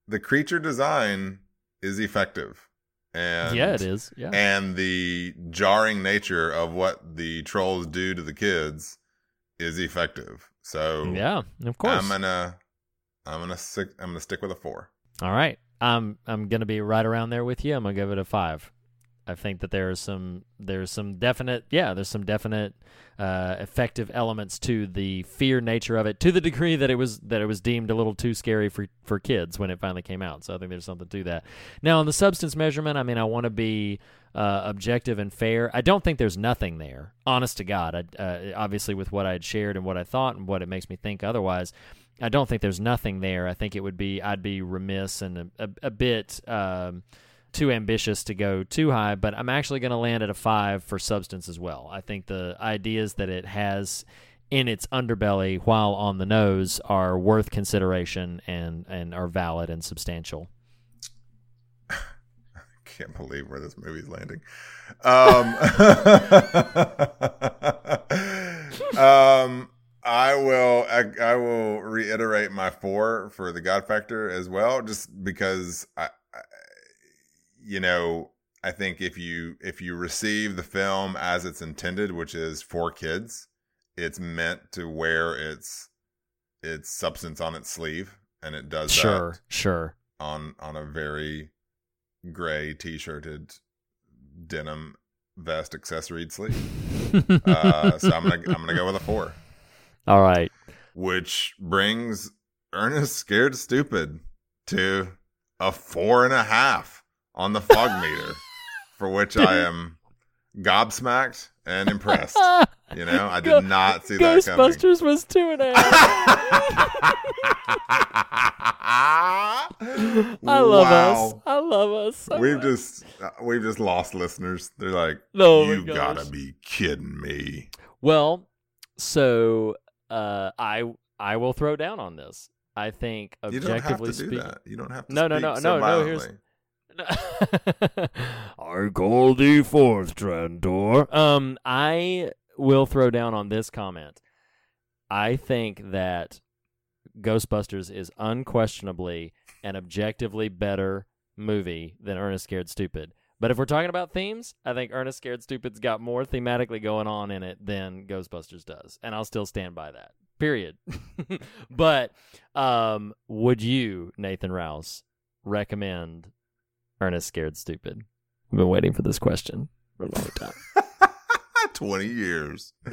G: the creature design is effective. And
H: yeah, it is. Yeah.
G: and the jarring nature of what the trolls do to the kids is effective. So
H: yeah, of course.
G: I'm gonna I'm gonna stick I'm gonna stick with a four.
H: All right. I'm I'm gonna be right around there with you. I'm gonna give it a five. I think that there are some there's some definite yeah there's some definite uh, effective elements to the fear nature of it to the degree that it was that it was deemed a little too scary for for kids when it finally came out. So I think there's something to that. Now on the substance measurement, I mean I want to be uh, objective and fair. I don't think there's nothing there. Honest to God, I, uh, obviously with what I had shared and what I thought and what it makes me think otherwise. I don't think there's nothing there. I think it would be I'd be remiss and a, a, a bit um, too ambitious to go too high, but I'm actually going to land at a five for substance as well. I think the ideas that it has in its underbelly while on the nose are worth consideration and, and are valid and substantial.
G: I can't believe where this movie's landing. Um, um, I will. I, I will reiterate my four for the God Factor as well, just because I, I, you know, I think if you if you receive the film as it's intended, which is for kids, it's meant to wear its its substance on its sleeve, and it does
H: Sure,
G: that
H: sure.
G: on on a very gray t-shirted denim vest accessoried sleeve. uh, so I'm gonna I'm gonna go with a four,
H: All right.
G: which brings Ernest Scared Stupid to a four and a half on the fog meter, for which I am gobsmacked and impressed. You know, I did not see that coming.
H: Ghostbusters was two and a half. I love us. I love us. so
G: We've
H: much.
G: just uh, we've just lost listeners. They're like,
H: Oh
G: you gotta be kidding me.
H: Well, so uh, I I will throw down on this. I think objectively
G: You don't have to do that. You don't have to.
H: No, no, no,
G: so
H: no, no, here's-. I call thee forth, Trantor. Um, I will throw down on this comment. I think that Ghostbusters is unquestionably an objectively better movie than Ernest Scared Stupid. But if we're talking about themes, I think Ernest Scared Stupid's got more thematically going on in it than Ghostbusters does, and I'll still stand by that. Period. but um, would you, Nathan Rouse, recommend Ernest Scared Stupid? I've been waiting for this question for a long time.
G: Twenty years.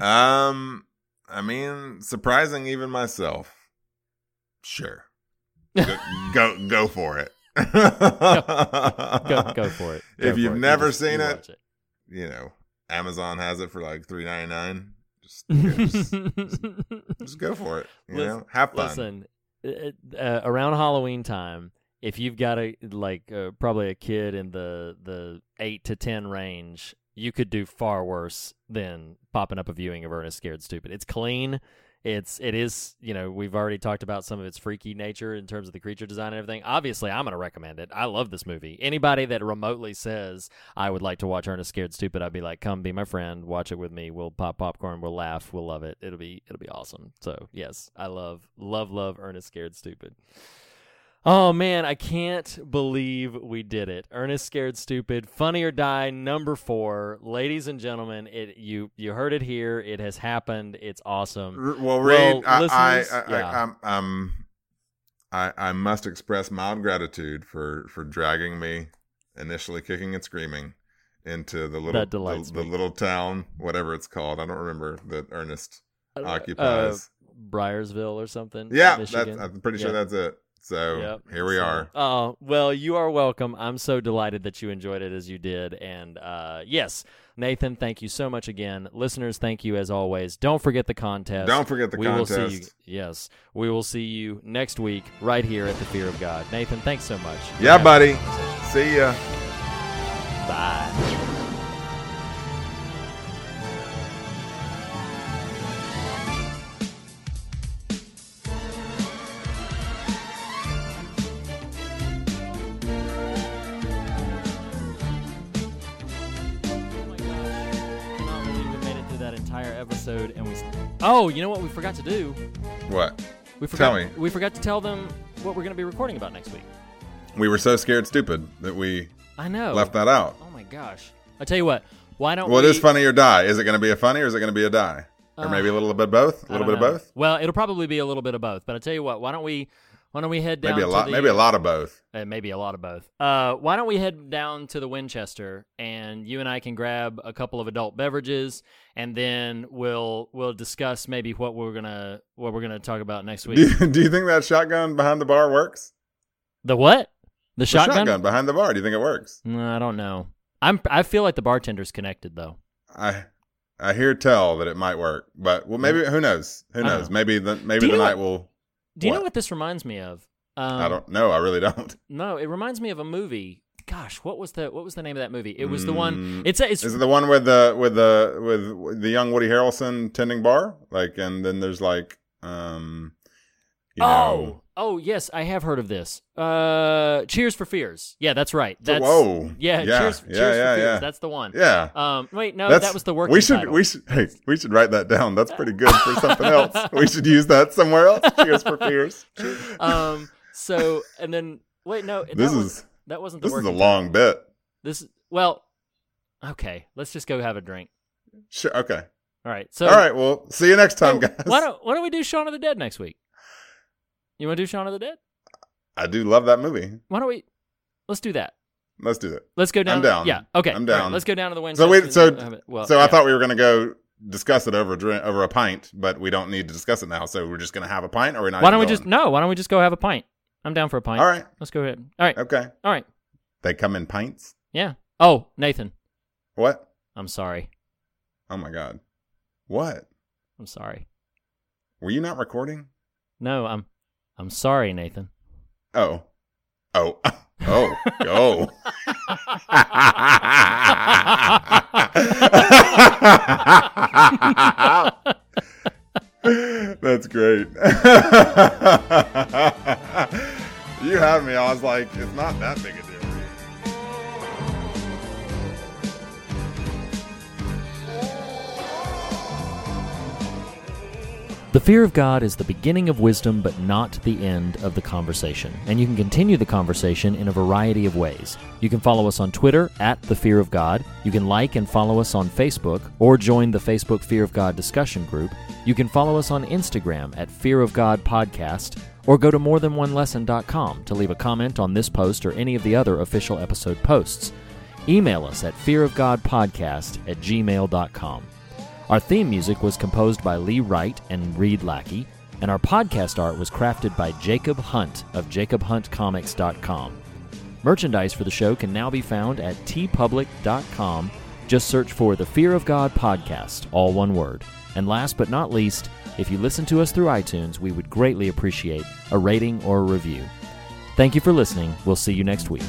G: Um, I mean, surprising even myself. Sure. Go go, go for it.
H: go, go for it. Go
G: if you've
H: it. You
G: never
H: just-
G: seen
H: you
G: it,
H: it.
G: you know, Amazon has it for like three ninety nine. Just, just, just go for it. You
H: Listen-
G: know, have fun.
H: Listen, uh, uh, around Halloween time, if you've got a like uh, probably a kid in the the eight to ten range, you could do far worse than popping up a viewing of Ernest Scared Stupid. It's clean. It's it is you know we've already talked about some of its freaky nature in terms of the creature design and everything. Obviously, I'm going to recommend it. I love this movie. Anybody that remotely says I would like to watch Ernest Scared Stupid, I'd be like, come be my friend, watch it with me. We'll pop popcorn, we'll laugh, we'll love it. It'll be it'll be awesome. So yes, I love love love Ernest Scared Stupid. Oh man, I can't believe we did it. Ernest Scared Stupid, Funny or Die, number four. Ladies and gentlemen, it you you heard it here. It has happened. It's awesome.
G: Well, Reed, I, I, I,
H: yeah.
G: I, I'm, um, I, I must express mild gratitude for for dragging me, initially kicking and screaming, into the little the, the little town, whatever it's called. I don't remember that Ernest
H: Uh,
G: occupies.
H: Bryersville or something.
G: yeah, that's, I'm pretty sure
H: Yeah.
G: that's it. So
H: Yep.
G: here we are.
H: Oh, well, you are welcome. I'm so delighted that you enjoyed it as you did. And uh, yes, Nathan, thank you so much again. Listeners, thank you as always. Don't forget the contest.
G: Don't forget the
H: we Will see you,
G: contest.
H: yes, we will see you next week right here at the Fear of God. Nathan, thanks so much.
G: Yeah, buddy. See ya.
H: Bye. Oh, you know what we forgot to do?
G: What?
H: We forgot
G: Tell me.
H: we forgot to tell them what we're going to be recording about next week.
G: We were so scared stupid that we
H: I know.
G: left that out.
H: Oh my gosh. I tell you what. Why don't
G: Well, it
H: we
G: is funny or die. Is it going to be a funny or is it going to be a die? Or
H: Uh,
G: maybe a little bit of both? A little bit of both?
H: Well, it'll probably be a little bit of both. But I tell you what. Why don't we? Why don't we head down?
G: Maybe a
H: to
G: lot
H: the-
G: maybe a lot of both.
H: Uh, maybe a lot of both. Uh, why don't we head down to the Winchester and you and I can grab a couple of adult beverages and then we'll we'll discuss maybe what we're gonna what we're gonna talk about next week.
G: Do you, do you think that shotgun behind the bar works?
H: the what? The
G: The
H: shotgun?
G: behind the bar. Do you think it works?
H: No, I don't know. I'm I feel like the bartender's connected though.
G: I I hear tell that it might work, but well, maybe who knows? Who knows?
H: know.
G: Maybe the maybe the night will.
H: Do you know
G: What?
H: what this reminds me of? Um,
G: I don't know. I really don't.
H: No, it reminds me of a movie. Gosh, what was the what was the name of that movie? It was the one.
G: Mm,
H: It's a, it's
G: Is it the one with the with the with the young Woody Harrelson tending bar? Like, and then there's like, um, you
H: oh
G: know,
H: oh yes, I have heard of this. Uh, Cheers for Fears. Yeah, that's right. That's
G: whoa.
H: Yeah,
G: Yeah,
H: Cheers,
G: yeah,
H: Cheers
G: yeah,
H: for Fears. That's the one.
G: yeah.
H: Um, wait, no,
G: That's-
H: that was the working
G: We should
H: title.
G: we should hey we should write that down. That's pretty good for something else. We should use that somewhere else. Cheers for fears.
H: um. So and then wait, no, that
G: This
H: was,
G: is-
H: that wasn't the
G: This is a
H: working
G: long
H: title.
G: bit.
H: This well, okay. Let's just go have a drink.
G: Sure. Okay.
H: All right. So
G: All right. Well, see you next time,
H: Oh,
G: guys.
H: Why don't Why don't we do Shaun of the Dead next week? You want to do Shaun of the Dead?
G: I do love that movie.
H: Why don't we? Let's do that.
G: Let's do that.
H: Let's go down.
G: I'm down.
H: Yeah. Okay.
G: I'm
H: All right,
G: down.
H: let's go down to the Winchester.
G: So wait. So
H: well,
G: so I thought we were gonna go discuss it over a drink, over a pint, but we don't need to discuss it now. So we're just gonna have a pint, or we're not.
H: Why don't we
G: even
H: just no? Why don't we just go have a pint? I'm down for a pint.
G: All right.
H: Let's go ahead. All right.
G: Okay.
H: All right.
G: They come in pints.
H: Yeah. Oh, Nathan.
G: What?
H: I'm sorry.
G: Oh my god. What?
H: I'm sorry.
G: Were you not recording?
H: No, I'm. I'm sorry, Nathan.
G: Oh. Oh. Oh. Oh. That's great. you had me. I was like, it's not that big a deal.
H: The fear of God is the beginning of wisdom, but not the end of the conversation. And you can continue the conversation in a variety of ways. You can follow us on Twitter at The Fear of God. You can like and follow us on Facebook or join the Facebook Fear of God discussion group. You can follow us on Instagram at Fear of God Podcast or go to morethanonelesson.com to leave a comment on this post or any of the other official episode posts. Email us at fearofgodpodcast at gmail.com. Our theme music was composed by Lee Wright and Reed Lackey, and our podcast art was crafted by Jacob Hunt of jacobhuntcomics.com. Merchandise for the show can now be found at teepublic.com. Just search for the Fear of God podcast, all one word. And last but not least, if you listen to us through iTunes, we would greatly appreciate a rating or a review. Thank you for listening. We'll see you next week.